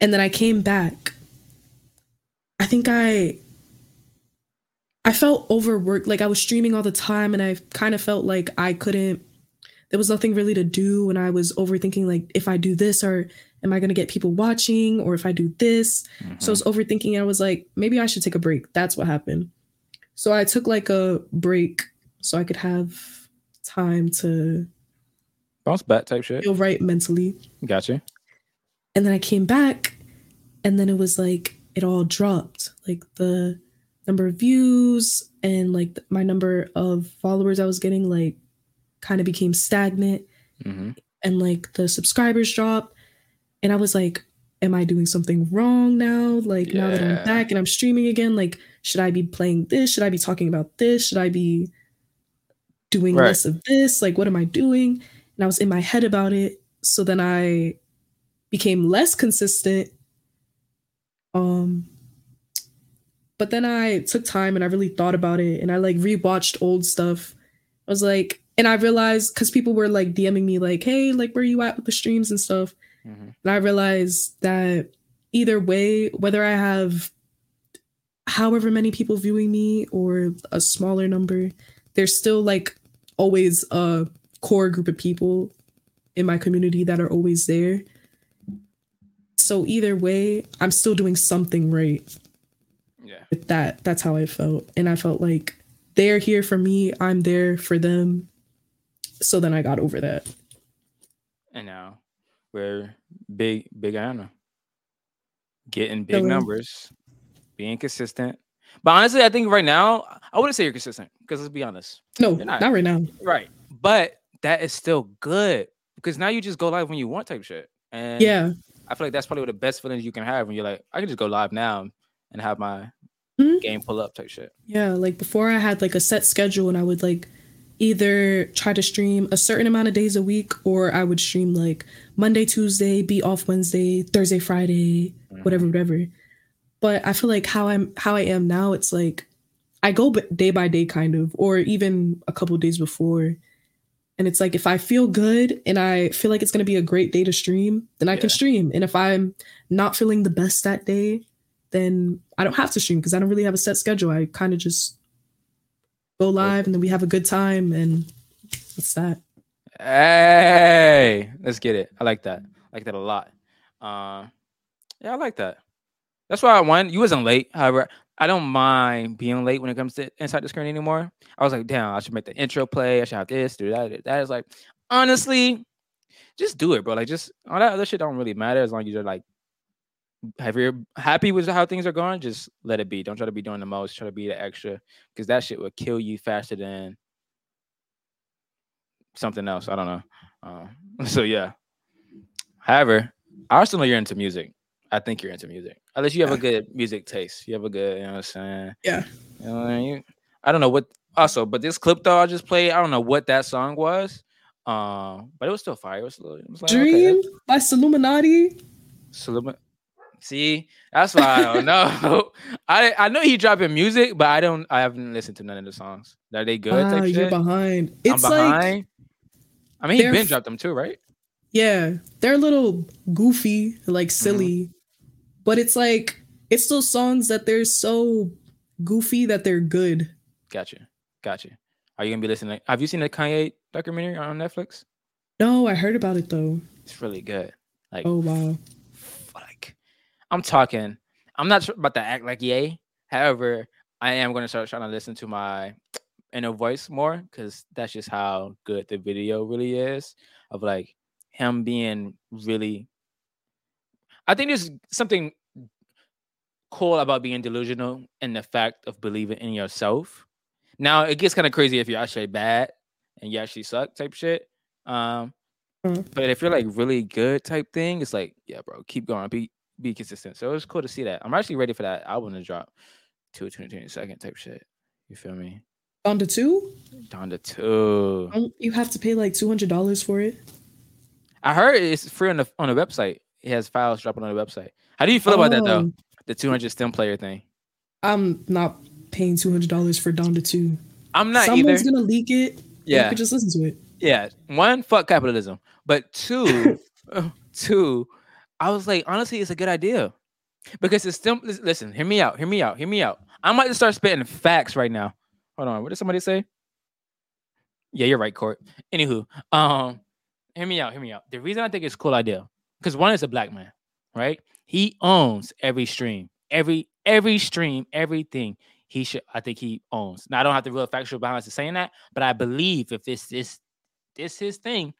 Speaker 2: And then I came back. I think I I felt overworked. Like I was streaming all the time and I kind of felt like I couldn't there was nothing really to do when I was overthinking like if I do this or am I going to get people watching or if I do this. So I was mm-hmm. overthinking and I was like maybe I should take a break. That's what happened. So I took like a break so I could have time to
Speaker 1: bounce back type shit
Speaker 2: feel right mentally.
Speaker 1: gotcha
Speaker 2: And then I came back and then it was like it all dropped. Like the number of views and like my number of followers I was getting like kind of became stagnant
Speaker 1: hmm
Speaker 2: and like the subscribers dropped and I was like am I doing something wrong now? Like now that I'm back and I'm streaming again, like should I be playing this? Should I be talking about this? Should I be doing
Speaker 1: Right.
Speaker 2: less of this? Like what am I doing? And I was in my head about it. So then I became less consistent. Um But then I took time and I really thought about it and I like rewatched old stuff. I was like, and I realized because people were like DMing me, like, hey, like, where you at with the streams and stuff? Mm-hmm. And I realized that either way, whether I have however many people viewing me or a smaller number, there's still like always a core group of people in my community that are always there. So either way, I'm still doing something right.
Speaker 1: Yeah.
Speaker 2: With that, that's how I felt. And I felt like they're here for me, I'm there for them. So then I got over that.
Speaker 1: And now we're big, big Anna. Getting big numbers, being consistent. But honestly, I think right now, I wouldn't say you're consistent because let's be honest.
Speaker 2: No, not. not right now.
Speaker 1: Right. But that is still good because now you just go live when you want type shit. And
Speaker 2: yeah,
Speaker 1: I feel like that's probably the best feelings you can have when you're like, I can just go live now and have my mm-hmm. game pull up type shit.
Speaker 2: Yeah, like before I had like a set schedule and I would like either try to stream a certain amount of days a week or I would stream like Monday, Tuesday, be off Wednesday, Thursday, Friday, whatever, whatever. But I feel like how I'm how I am now, it's like I go day by day kind of, or even a couple days before. And it's like if I feel good and I feel like it's gonna be a great day to stream, then I yeah. can stream. And if I'm not feeling the best that day, then I don't have to stream because I don't really have a set schedule. I kind of just go live and then we have a good time and what's that.
Speaker 1: Hey, let's get it. I like that. I like that a lot. Uh, yeah, I like that. That's why I won. You wasn't late. However, I don't mind being late when it comes to inside the screen anymore. I was like, damn, I should make the intro play. I should have this, do that. That is like, honestly, just do it, bro. Like, just all that other shit don't really matter as long as you're like, if you're happy with how things are going, just let it be. Don't try to be doing the most. Try to be the extra, because that shit will kill you faster than something else. I don't know. Uh, so yeah. However, I also know you're into music. I think you're into music. Unless you have a good music taste. You have a good, you know what I'm saying?
Speaker 2: Yeah.
Speaker 1: You know what I mean? I don't know what also, but this clip though I just played, I don't know what that song was. Um, but it was still fire. It was, it was
Speaker 2: like, Dream okay, by Illuminati.
Speaker 1: Salum- See, that's why I don't know. I I know he dropping music, but I don't. I haven't listened to none of the songs. Are they good?
Speaker 2: Ah, you're behind. It's I'm behind. Like,
Speaker 1: I mean, he been dropped them too, right?
Speaker 2: Yeah, they're a little goofy, like silly, mm-hmm. but it's like it's those songs that they're so goofy that they're good.
Speaker 1: Gotcha, gotcha. Are you gonna be listening? Have you seen the Kanye documentary on Netflix?
Speaker 2: No, I heard about it though.
Speaker 1: It's really good. Like,
Speaker 2: oh wow,
Speaker 1: I'm talking. I'm not about to act like yay. However, I am going to start trying to listen to my inner voice more because that's just how good the video really is. Of like him being really. I think there's something cool about being delusional and the fact of believing in yourself. Now it gets kind of crazy if you're actually bad and you actually suck type shit. Um, mm-hmm. but if you're like really good type thing, it's like, yeah, bro, keep going, be be consistent. So it was cool to see that. I'm actually ready for that album to drop to a 2022 type shit. You feel me?
Speaker 2: Donda 2?
Speaker 1: Donda 2.
Speaker 2: Um, you have to pay like $200 for it.
Speaker 1: I heard it's free on the on the website. It has files dropping on the website. How do you feel about that though? Oh. The 200 stem player thing.
Speaker 2: I'm not paying $200 for Donda 2.
Speaker 1: I'm not
Speaker 2: Someone's
Speaker 1: either.
Speaker 2: gonna leak it. Yeah. You could just listen to it.
Speaker 1: Yeah. One, fuck capitalism. But two, two, I was like, honestly, it's a good idea because it's still. Listen, hear me out. Hear me out. Hear me out. I might just start spitting facts right now. Hold on. What did somebody say? Yeah, you're right, Court. Anywho, um, hear me out. Hear me out. The reason I think it's a cool idea because one is a black man, right? He owns every stream, every every stream, everything. He should. I think he owns. Now I don't have the real factual balance to saying that, but I believe if it's this this his thing,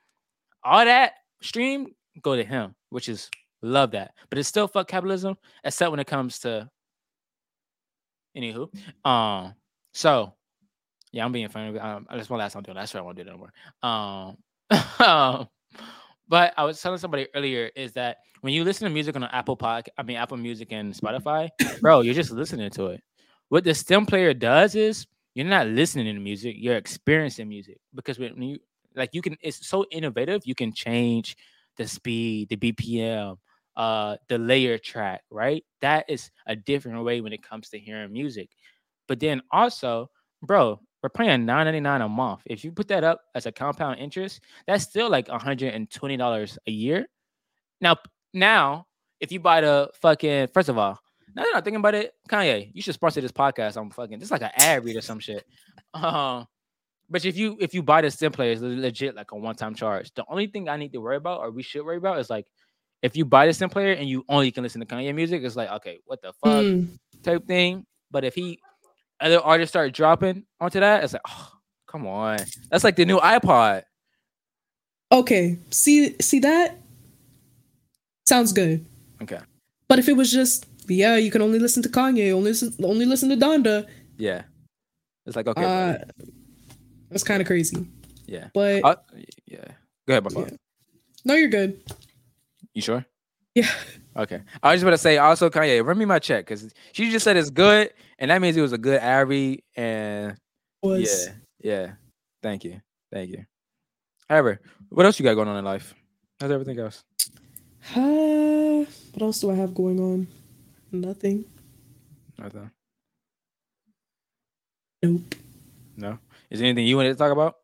Speaker 1: all that stream go to him, which is Love that. But it's still fuck capitalism, except when it comes to anywho. Um, so yeah, I'm being funny. Um, that's my last time doing that. That's why I won't do that anymore. Um, but I was telling somebody earlier is that when you listen to music on Apple Pod, I mean Apple Music and Spotify, bro, you're just listening to it. What the stem player does is you're not listening to music, you're experiencing music because when you like you can, it's so innovative. You can change the speed, the BPM, uh the layer track, right? That is a different way when it comes to hearing music. But then also, bro, we're paying nine ninety nine a month. If you put that up as a compound interest, that's still like hundred and twenty dollars a year. Now, now, if you buy the fucking first of all, now that I'm thinking about it, Kanye, you should sponsor this podcast. I'm fucking just like an ad read or some shit. Um, but if you if you buy the stem player, it's legit like a one time charge. The only thing I need to worry about, or we should worry about, is like if you buy the stem player and you only can listen to Kanye music, it's like okay, what the fuck
Speaker 2: Mm.
Speaker 1: type thing. But if he other artists start dropping onto that, it's like oh come on, that's like the new iPod.
Speaker 2: Okay. See see that? Sounds good.
Speaker 1: Okay,
Speaker 2: But if it was just, yeah, you can only listen to Kanye, only listen, only listen to Donda,
Speaker 1: yeah, it's like okay,
Speaker 2: uh, that's kind of crazy.
Speaker 1: yeah,
Speaker 2: But
Speaker 1: Uh, yeah. Go ahead, my.
Speaker 2: Yeah. no, you're good.
Speaker 1: You sure?
Speaker 2: Yeah.
Speaker 1: Okay. I was just about to say also Kanye, run me my check because she just said it's good, and that means it was a good read. And
Speaker 2: Was
Speaker 1: yeah, yeah. Thank you, thank you. However, what else you got going on in life? How's everything else?
Speaker 2: Uh, what else do I have going on? Nothing.
Speaker 1: Nothing.
Speaker 2: Nope.
Speaker 1: No. Is there anything you wanted to talk about?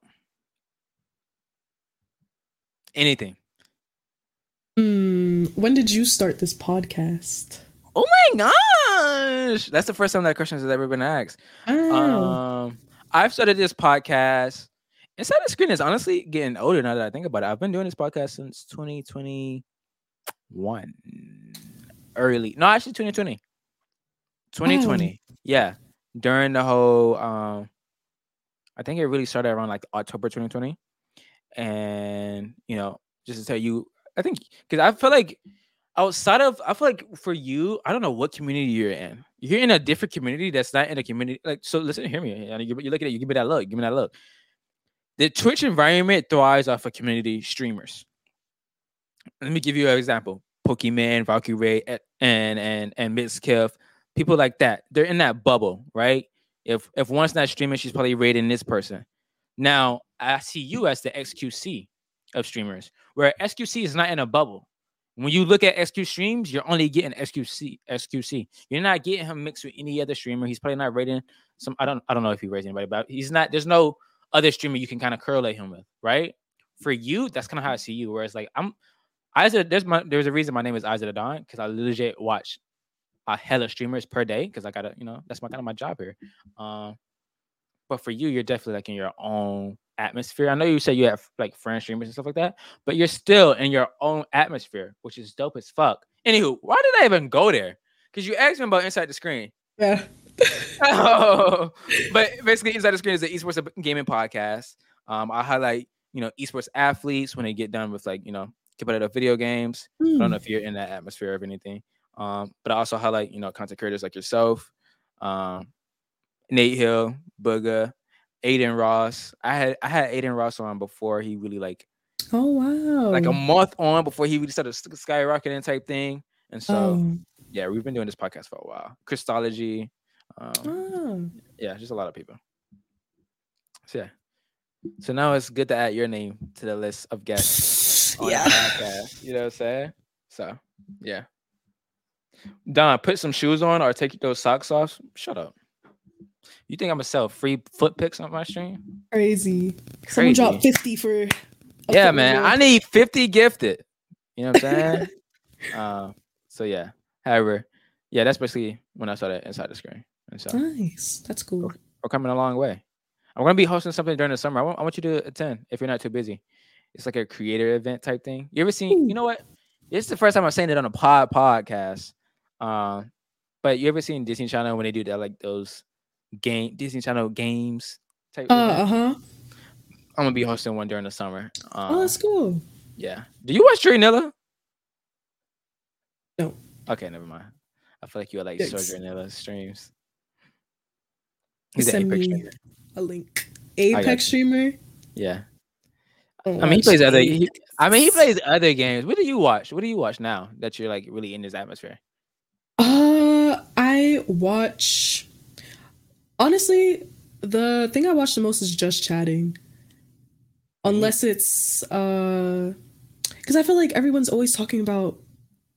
Speaker 1: Anything?
Speaker 2: When did you start this podcast?
Speaker 1: Oh my gosh, that's the first time that question has ever been asked.
Speaker 2: Oh.
Speaker 1: Um, I've started this podcast. Inside the screen is honestly getting older now that I think about it. I've been doing this podcast since 2021. Early. No, actually 2020. 2020. Yeah. During the whole um I think it really started around like October 2020. And you know, just to tell you, I think because I feel like outside of I feel like for you, I don't know what community you're in. You're in a different community that's not in a community. Like, so listen, hear me. You, you look at it, you give me that look, give me that look. The Twitch environment thrives off of community streamers. Let me give you an example. Pokimane, Valkyrae, and and and Mixkiff, people like that. They're in that bubble, right? If if one's not streaming, she's probably rating this person. Now I see you as the XQC of streamers, where XQC is not in a bubble. When you look at SQ streams, you're only getting XQC. XQC. You're not getting him mixed with any other streamer. He's probably not rating some. I don't. I don't know if he rates anybody, but he's not. There's no other streamer you can kind of correlate him with, right? For you, that's kind of how I see you. Whereas like I'm, Isaac. There's my. There's a reason my name is Isaac Don because I legit watch a hella streamers per day because I gotta. You know, that's my kind of my job here. Um, but for you, you're definitely like in your own atmosphere. I know you said you have like friend streamers and stuff like that, but you're still in your own atmosphere, which is dope as fuck. Anywho, why did I even go there? Because you asked me about Inside the Screen.
Speaker 2: Yeah.
Speaker 1: oh, but basically, Inside the Screen is an esports gaming podcast. Um, I highlight you know esports athletes when they get done with like you know competitive video games. I don't
Speaker 2: Hmm.
Speaker 1: know if you're in that atmosphere of anything. Um, but I also highlight, you know, content creators like yourself, um, Nate Hill, Booga, Adin Ross. I had I had Adin Ross on before he really like
Speaker 2: Oh wow.
Speaker 1: like a month on before he really started sk- skyrocketing type thing. And so
Speaker 2: Oh.
Speaker 1: yeah, we've been doing this podcast for a while. Christology, um,
Speaker 2: Oh.
Speaker 1: yeah, just a lot of people. So yeah. So now it's good to add your name to the list of guests
Speaker 2: Yeah.
Speaker 1: podcast. You know what I'm saying? So yeah. Don, put some shoes on or take those socks off. Shut up. You think I'm gonna sell free foot pics on my stream?
Speaker 2: Crazy. Someone
Speaker 1: Crazy.
Speaker 2: dropped 50 for
Speaker 1: Yeah, man.
Speaker 2: reward.
Speaker 1: I need 50 gifted. You know what I'm saying? um, so yeah. However, yeah, that's basically when I saw that inside the screen. And so
Speaker 2: Nice. That's cool.
Speaker 1: we're coming a long way. I'm gonna be hosting something during the summer. I want, I want you to attend if you're not too busy. It's like a creator event type thing. You ever seen? You know what? Is the first time I'm saying it on a pod podcast. Um, but you ever seen Disney Channel when they do that like those game Disney Channel games type?
Speaker 2: Uh
Speaker 1: event?
Speaker 2: huh.
Speaker 1: I'm gonna be hosting one during the summer. Um,
Speaker 2: Oh, that's cool.
Speaker 1: yeah. Do you watch Dre Nilla?
Speaker 2: No.
Speaker 1: Okay, never mind. I feel like you like
Speaker 2: Yikes.
Speaker 1: show Dre Nilla streams. He's an
Speaker 2: Send
Speaker 1: Apex
Speaker 2: me
Speaker 1: streamer.
Speaker 2: a link. Apex streamer.
Speaker 1: Yeah.
Speaker 2: don't
Speaker 1: I mean, he plays other. He, I mean, he plays other games. What do you watch? What do you watch now that you're like really in this atmosphere?
Speaker 2: Uh, I watch. Honestly, the thing I watch the most is just chatting. Unless it's uh, because I feel like everyone's always talking about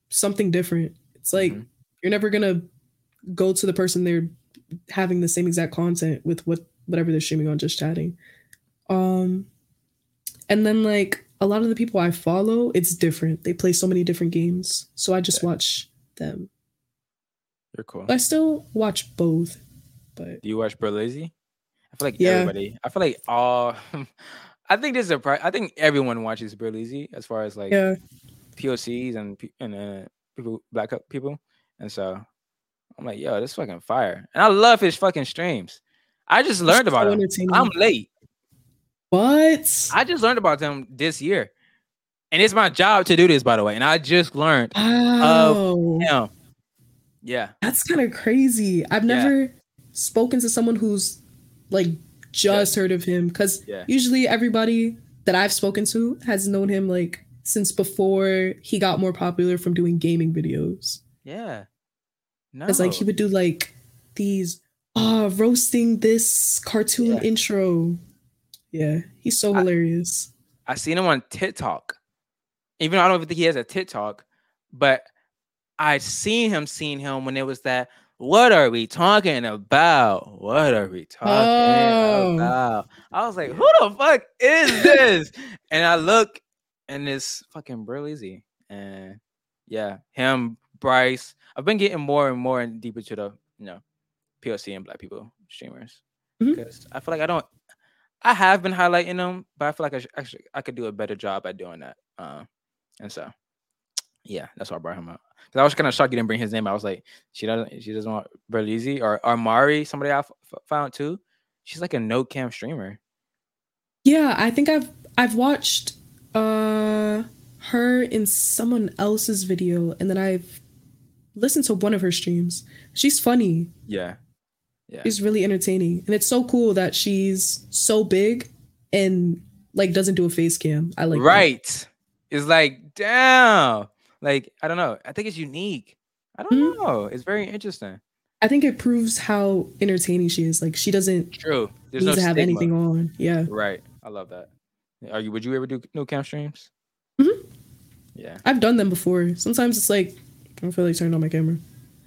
Speaker 2: something different. It's like
Speaker 1: Mhm.
Speaker 2: you're never gonna go to the person they're having the same exact content with what whatever they're streaming on just chatting. Um and then like a lot of the people I follow, it's different. They play so many different games. So I just watch them.
Speaker 1: You're cool.
Speaker 2: I still watch both. But
Speaker 1: Do you watch Berleezy? I feel like
Speaker 2: Yeah.
Speaker 1: everybody. I feel like all. I think this is a. pri- I think everyone watches Berleezy as far as like
Speaker 2: yeah.
Speaker 1: POCs and and uh, people black people, and so I'm like, yo, this fucking fire, and I love his fucking streams. I just learned about him. I'm late.
Speaker 2: what?
Speaker 1: I just learned about them this year, and it's my job to do this, by the way. And I just learned
Speaker 2: Wow.
Speaker 1: him. Yeah,
Speaker 2: That's kind of crazy. I've
Speaker 1: Yeah.
Speaker 2: never spoken to someone who's like just heard of him because
Speaker 1: Yeah.
Speaker 2: usually everybody that I've spoken to has known him like since before he got more popular from doing gaming videos.
Speaker 1: yeah. No,
Speaker 2: Because like he would do like these ah roasting this cartoon
Speaker 1: Yeah.
Speaker 2: intro. Yeah, he's so
Speaker 1: I-
Speaker 2: hilarious.
Speaker 1: I seen him on TikTok. Even though I don't even think he has a TikTok, but I seen him, seen him when it was that. What are we talking about? What are we talking
Speaker 2: Oh.
Speaker 1: about? I was like, who the fuck is this? and I look, and it's fucking Berleezy. And yeah, him, Bryce. I've been getting more and more and deeper to the you know POC and black people streamers because I feel like I don't. I have been highlighting them, but I feel like I should, actually I could do a better job at doing that. Um, and so, yeah, that's why I brought him up. Because I was kind of shocked you didn't bring his name. I was like, she doesn't, she doesn't want Berleezy or or Mari, somebody I f- found too. She's like a no cam streamer.
Speaker 2: Yeah, I think I've I've watched uh her in someone else's video and then I've listened to one of her streams. She's funny.
Speaker 1: Yeah, yeah,
Speaker 2: She's really entertaining. And it's so cool that she's so big and like doesn't do a face cam. I like that.
Speaker 1: right. It's like, damn. Like I don't know. I think it's unique. I don't
Speaker 2: Mhm.
Speaker 1: know. It's very interesting.
Speaker 2: I think it proves how entertaining she is. Like she doesn't
Speaker 1: True. There's
Speaker 2: need
Speaker 1: no
Speaker 2: to have
Speaker 1: stigma.
Speaker 2: anything on. Yeah.
Speaker 1: Right. I love that. Are you? Would you ever do no cam streams?
Speaker 2: Mhm.
Speaker 1: Yeah.
Speaker 2: I've done them before. Sometimes it's like I don't feel like turning on my camera.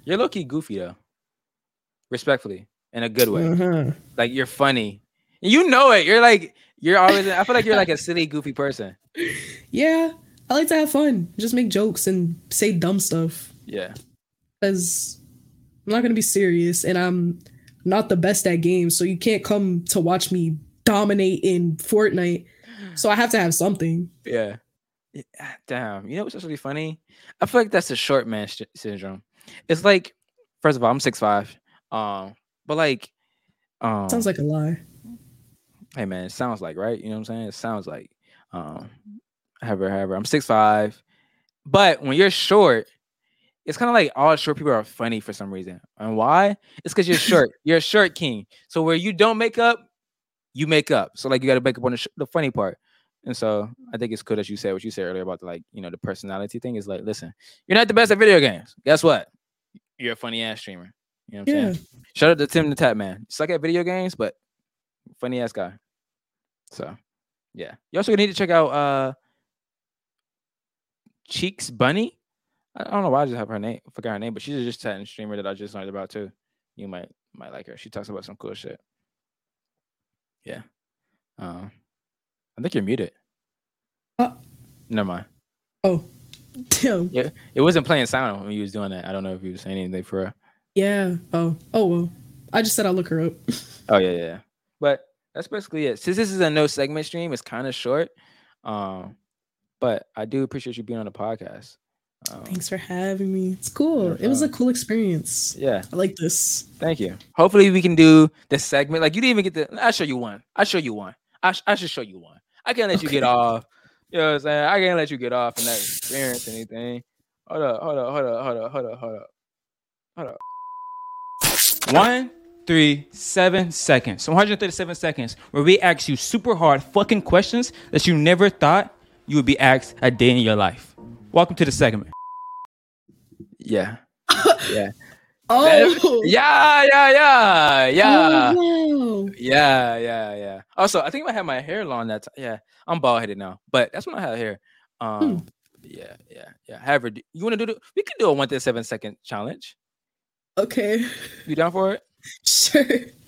Speaker 1: You're low key goofy though. Respectfully, in a good way.
Speaker 2: Uh-huh.
Speaker 1: Like you're funny. You know it. You're like you're always. I feel like you're like a silly, goofy person.
Speaker 2: Yeah. I like to have fun. Just make jokes and say dumb stuff.
Speaker 1: Yeah.
Speaker 2: because I'm not gonna be serious, and I'm not the best at games, so you can't come to watch me dominate in Fortnite. So I have to have something.
Speaker 1: Yeah. Ah, Damn. You know what's actually funny? I feel like that's the short man sh- syndrome. It's like, first of all, I'm six five. Um, but like, um,
Speaker 2: Sounds like a lie.
Speaker 1: hey man, it sounds like right. You know what I'm saying? It sounds like um however, however. I'm six five. But when you're short, it's kind of like all short people are funny for some reason. And why? It's because you're short. you're a short king. So where you don't make up, you make up. So like you got to make up on the, sh- the funny part. And so I think it's cool that you said what you said earlier about the, like you know the personality thing. Is like, listen, you're not the best at video games. Guess what? You're a funny ass streamer. You know what I'm
Speaker 2: Yeah.
Speaker 1: saying? Shout out to TimTheTatman. Suck at video games, but funny ass guy. So yeah. You also need to check out uh Cheeks Bunny. I don't know why I just have her name, forgot her name, but she's a just chatting streamer that I just learned about too. You might might like her. She talks about some cool shit. Yeah. Um I think you're muted.
Speaker 2: Uh.
Speaker 1: Never mind.
Speaker 2: Oh, damn.
Speaker 1: Yeah, it wasn't playing sound when you was doing that. I don't know if you were saying anything for her.
Speaker 2: Yeah. Oh. Oh well. I just said I'll look her up.
Speaker 1: Oh yeah, yeah. yeah. But that's basically it. Since this is a no segment stream, it's kind of short. Um, but I do appreciate you being on the podcast. Um,
Speaker 2: Thanks for having me. It's cool. It was a cool experience.
Speaker 1: Yeah,
Speaker 2: I like this.
Speaker 1: thank you. Hopefully we can do the segment. Like you didn't even get the. I'll show you one. I'll show you one. I, sh- I should show you one. I can't let you get off. You know what I'm saying? I can't let you get off and not experience anything. Hold up, hold up, hold up, hold up, hold up, hold up, hold up. One, three, seven seconds. So 137 seconds where we ask you super hard fucking questions that you never thought you would be asked a day in your life. Welcome to the segment. Yeah. Yeah.
Speaker 2: Oh.
Speaker 1: Yeah, yeah, yeah, yeah.
Speaker 2: Oh, wow.
Speaker 1: Yeah, yeah, yeah. Also, I think if I had my hair long that time, yeah, I'm bald headed now, but that's when I had hair. Um, Yeah, yeah, yeah. However, do- you want to do the? We can do a one to seven second challenge.
Speaker 2: Okay.
Speaker 1: You down for it?
Speaker 2: Sure.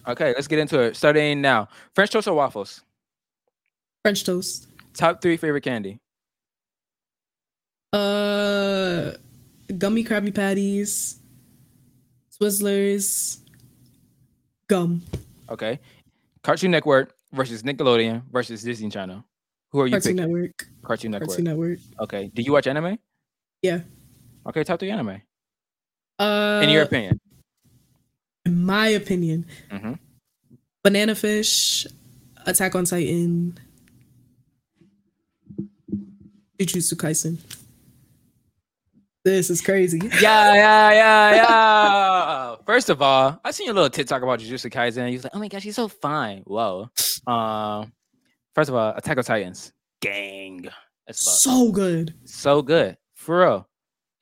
Speaker 1: Okay, let's get into it. Starting now. French toast or waffles?
Speaker 2: French toast.
Speaker 1: Top three favorite candy.
Speaker 2: Uh, gummy Krabby Patties, Twizzlers, gum.
Speaker 1: Okay. Cartoon Network versus Nickelodeon versus Disney Channel. Who are you
Speaker 2: Cartoon
Speaker 1: picking?
Speaker 2: Network.
Speaker 1: Cartoon Network.
Speaker 2: Cartoon Network.
Speaker 1: Okay. Do you watch anime?
Speaker 2: Yeah.
Speaker 1: Okay, top three anime.
Speaker 2: Uh,
Speaker 1: In your opinion.
Speaker 2: in my opinion,
Speaker 1: Mhm.
Speaker 2: Banana Fish, Attack on Titan, Jujutsu Kaisen. This is crazy.
Speaker 1: Yeah, yeah, yeah, yeah. First of all, I seen a little TikTok about Jujutsu Kaisen. You was like, "Oh my gosh, he's so fine." Whoa. Um, first of all, Attack on Titans, gang.
Speaker 2: So good.
Speaker 1: so good for real.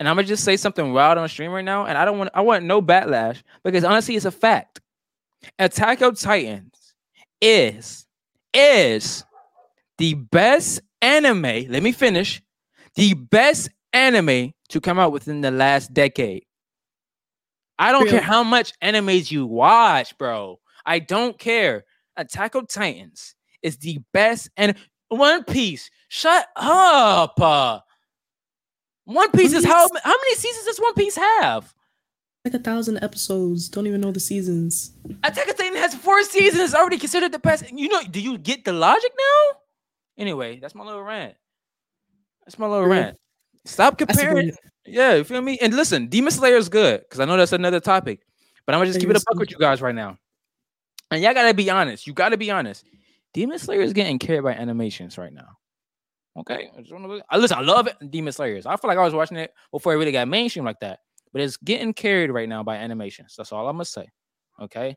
Speaker 1: And I'm gonna just say something wild on stream right now, and I don't want I want no backlash because honestly, it's a fact. Attack on Titans is is the best anime. Let me finish. The best anime to come out within the last decade. I don't care how much animes you watch, bro. I don't care. Attack of Titans is the best and One Piece. Shut up. uh. One Piece
Speaker 2: One
Speaker 1: is how
Speaker 2: Piece-
Speaker 1: how many seasons does One Piece have?
Speaker 2: Like a thousand episodes. Don't even know the seasons.
Speaker 1: Attack of Titan has four seasons. Already considered the best. You know, do you get the logic now? Anyway, that's my little rant. That's my little
Speaker 2: Yeah.
Speaker 1: rant. Stop comparing. Yeah, you feel me? And listen, Demon Slayer is good because I know that's another topic. But I'm gonna just keep it a buck with you guys right now. And y'all gotta be honest. You gotta be honest. Demon Slayer is getting carried by animations right now. Okay, I just wanna- I listen. I love it. Demon Slayers. I feel like I was watching it before it really got mainstream like that. But it's getting carried right now by animations. That's all I'm gonna say. Okay.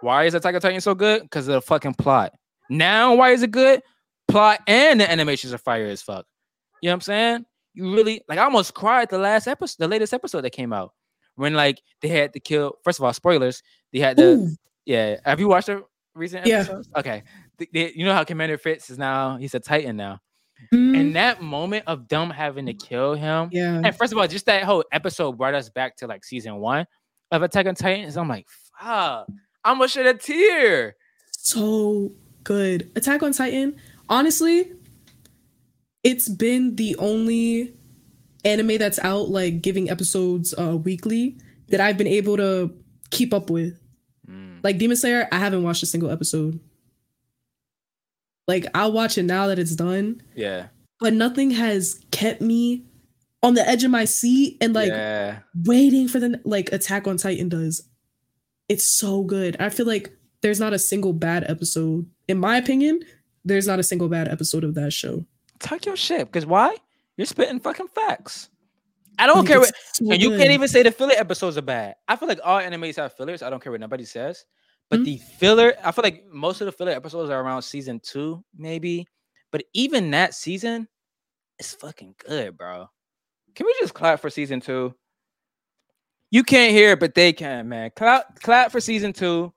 Speaker 1: Why is Attack on Titan so good? Because of the fucking plot. Now, why is it good? Plot and the animations are fire as fuck. You know what I'm saying? You really like I almost cried the last episode, the latest episode that came out. When like they had to kill, first of all, spoilers. They had to
Speaker 2: Ooh,
Speaker 1: yeah. Have you watched the recent
Speaker 2: Yeah.
Speaker 1: episodes? Okay. Th- they- you know how Commander Pyxis is now, he's a Titan now.
Speaker 2: mm,
Speaker 1: And that moment of them having to kill him.
Speaker 2: yeah.
Speaker 1: And first of all, just that whole episode brought us back to like season one of Attack on Titans. I'm like, fuck, I'm gonna shed a tear.
Speaker 2: so good. Attack on Titan, honestly, it's been the only anime that's out like giving episodes uh weekly that I've been able to keep up with.
Speaker 1: Mm,
Speaker 2: Like Demon Slayer, I haven't watched a single episode. Like I'll watch it now that it's done,
Speaker 1: yeah.
Speaker 2: but nothing has kept me on the edge of my seat and like
Speaker 1: yeah.
Speaker 2: waiting for the like Attack on Titan does. It's so good. I feel like there's not a single bad episode. In my opinion, there's not a single bad episode of that show.
Speaker 1: Talk your shit. Because why? You're spitting fucking facts. I don't care what
Speaker 2: so
Speaker 1: and you can't even say the filler episodes are bad. I feel like all animes have fillers. I don't care what nobody says. But
Speaker 2: Mhm.
Speaker 1: the filler, I feel like most of the filler episodes are around season two, maybe. But even that season is fucking good, bro. Can we just clap for season two? You can't hear it, but they can, man. Clap, clap for season two.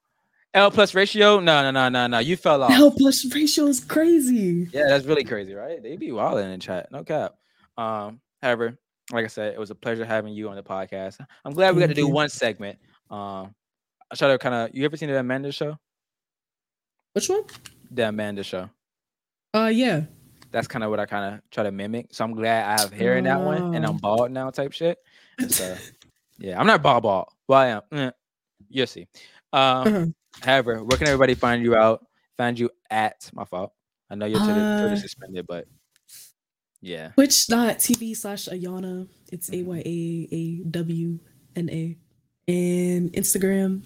Speaker 1: L plus ratio. No, no, no, no, no. You fell off.
Speaker 2: L plus ratio is crazy.
Speaker 1: Yeah, that's really crazy, right? They be wild in the chat, no cap. Um, however, like I said, it was a pleasure having you on the podcast. I'm glad we got to do one segment. Um, I try to kind of. You ever seen the Amanda show?
Speaker 2: Which one?
Speaker 1: The Amanda show.
Speaker 2: Uh yeah.
Speaker 1: That's kind of what I kind of try to mimic. So I'm glad I have hair in that one, and I'm bald now, type shit. And So, yeah, I'm not bald bald. Well, I am. Eh, You'll see. Um,
Speaker 2: Uh-huh.
Speaker 1: however, where can everybody find you out? Find you at my fault. I know your Twitter, Twitter
Speaker 2: Uh,
Speaker 1: suspended, but yeah.
Speaker 2: Twitch.tv slash Ayana. It's A Y A A W N A. And Instagram.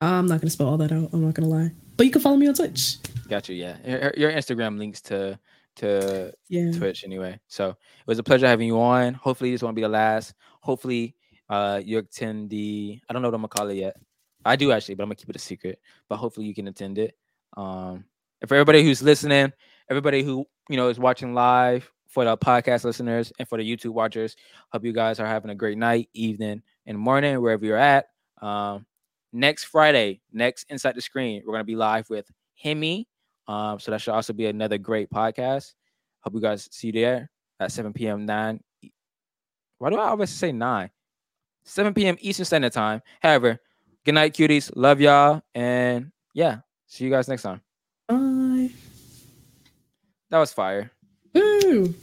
Speaker 2: I'm not gonna spell all that out. I'm not gonna lie. But you can follow me on Twitch.
Speaker 1: Got you. Yeah, your, your Instagram links to to
Speaker 2: Yeah.
Speaker 1: Twitch anyway. So it was a pleasure having you on. Hopefully this won't be the last. Hopefully uh you attend the I don't know what I'm gonna call it yet. I do actually, but I'm gonna keep it a secret. But hopefully you can attend it. Um and for everybody who's listening, everybody who you know is watching live, for the podcast listeners and for the YouTube watchers, hope you guys are having a great night, evening, and morning, wherever you're at. Um next Friday, next Inside the Screen, we're gonna be live with Hemi. Um, so that should also be another great podcast. Hope you guys see you there. at 7 p.m. 9. Why do I always say 9? 7 p.m. Eastern Standard Time. However, good night, cuties. Love y'all. And yeah, see you guys next time.
Speaker 2: Bye.
Speaker 1: That was fire.
Speaker 2: Woo.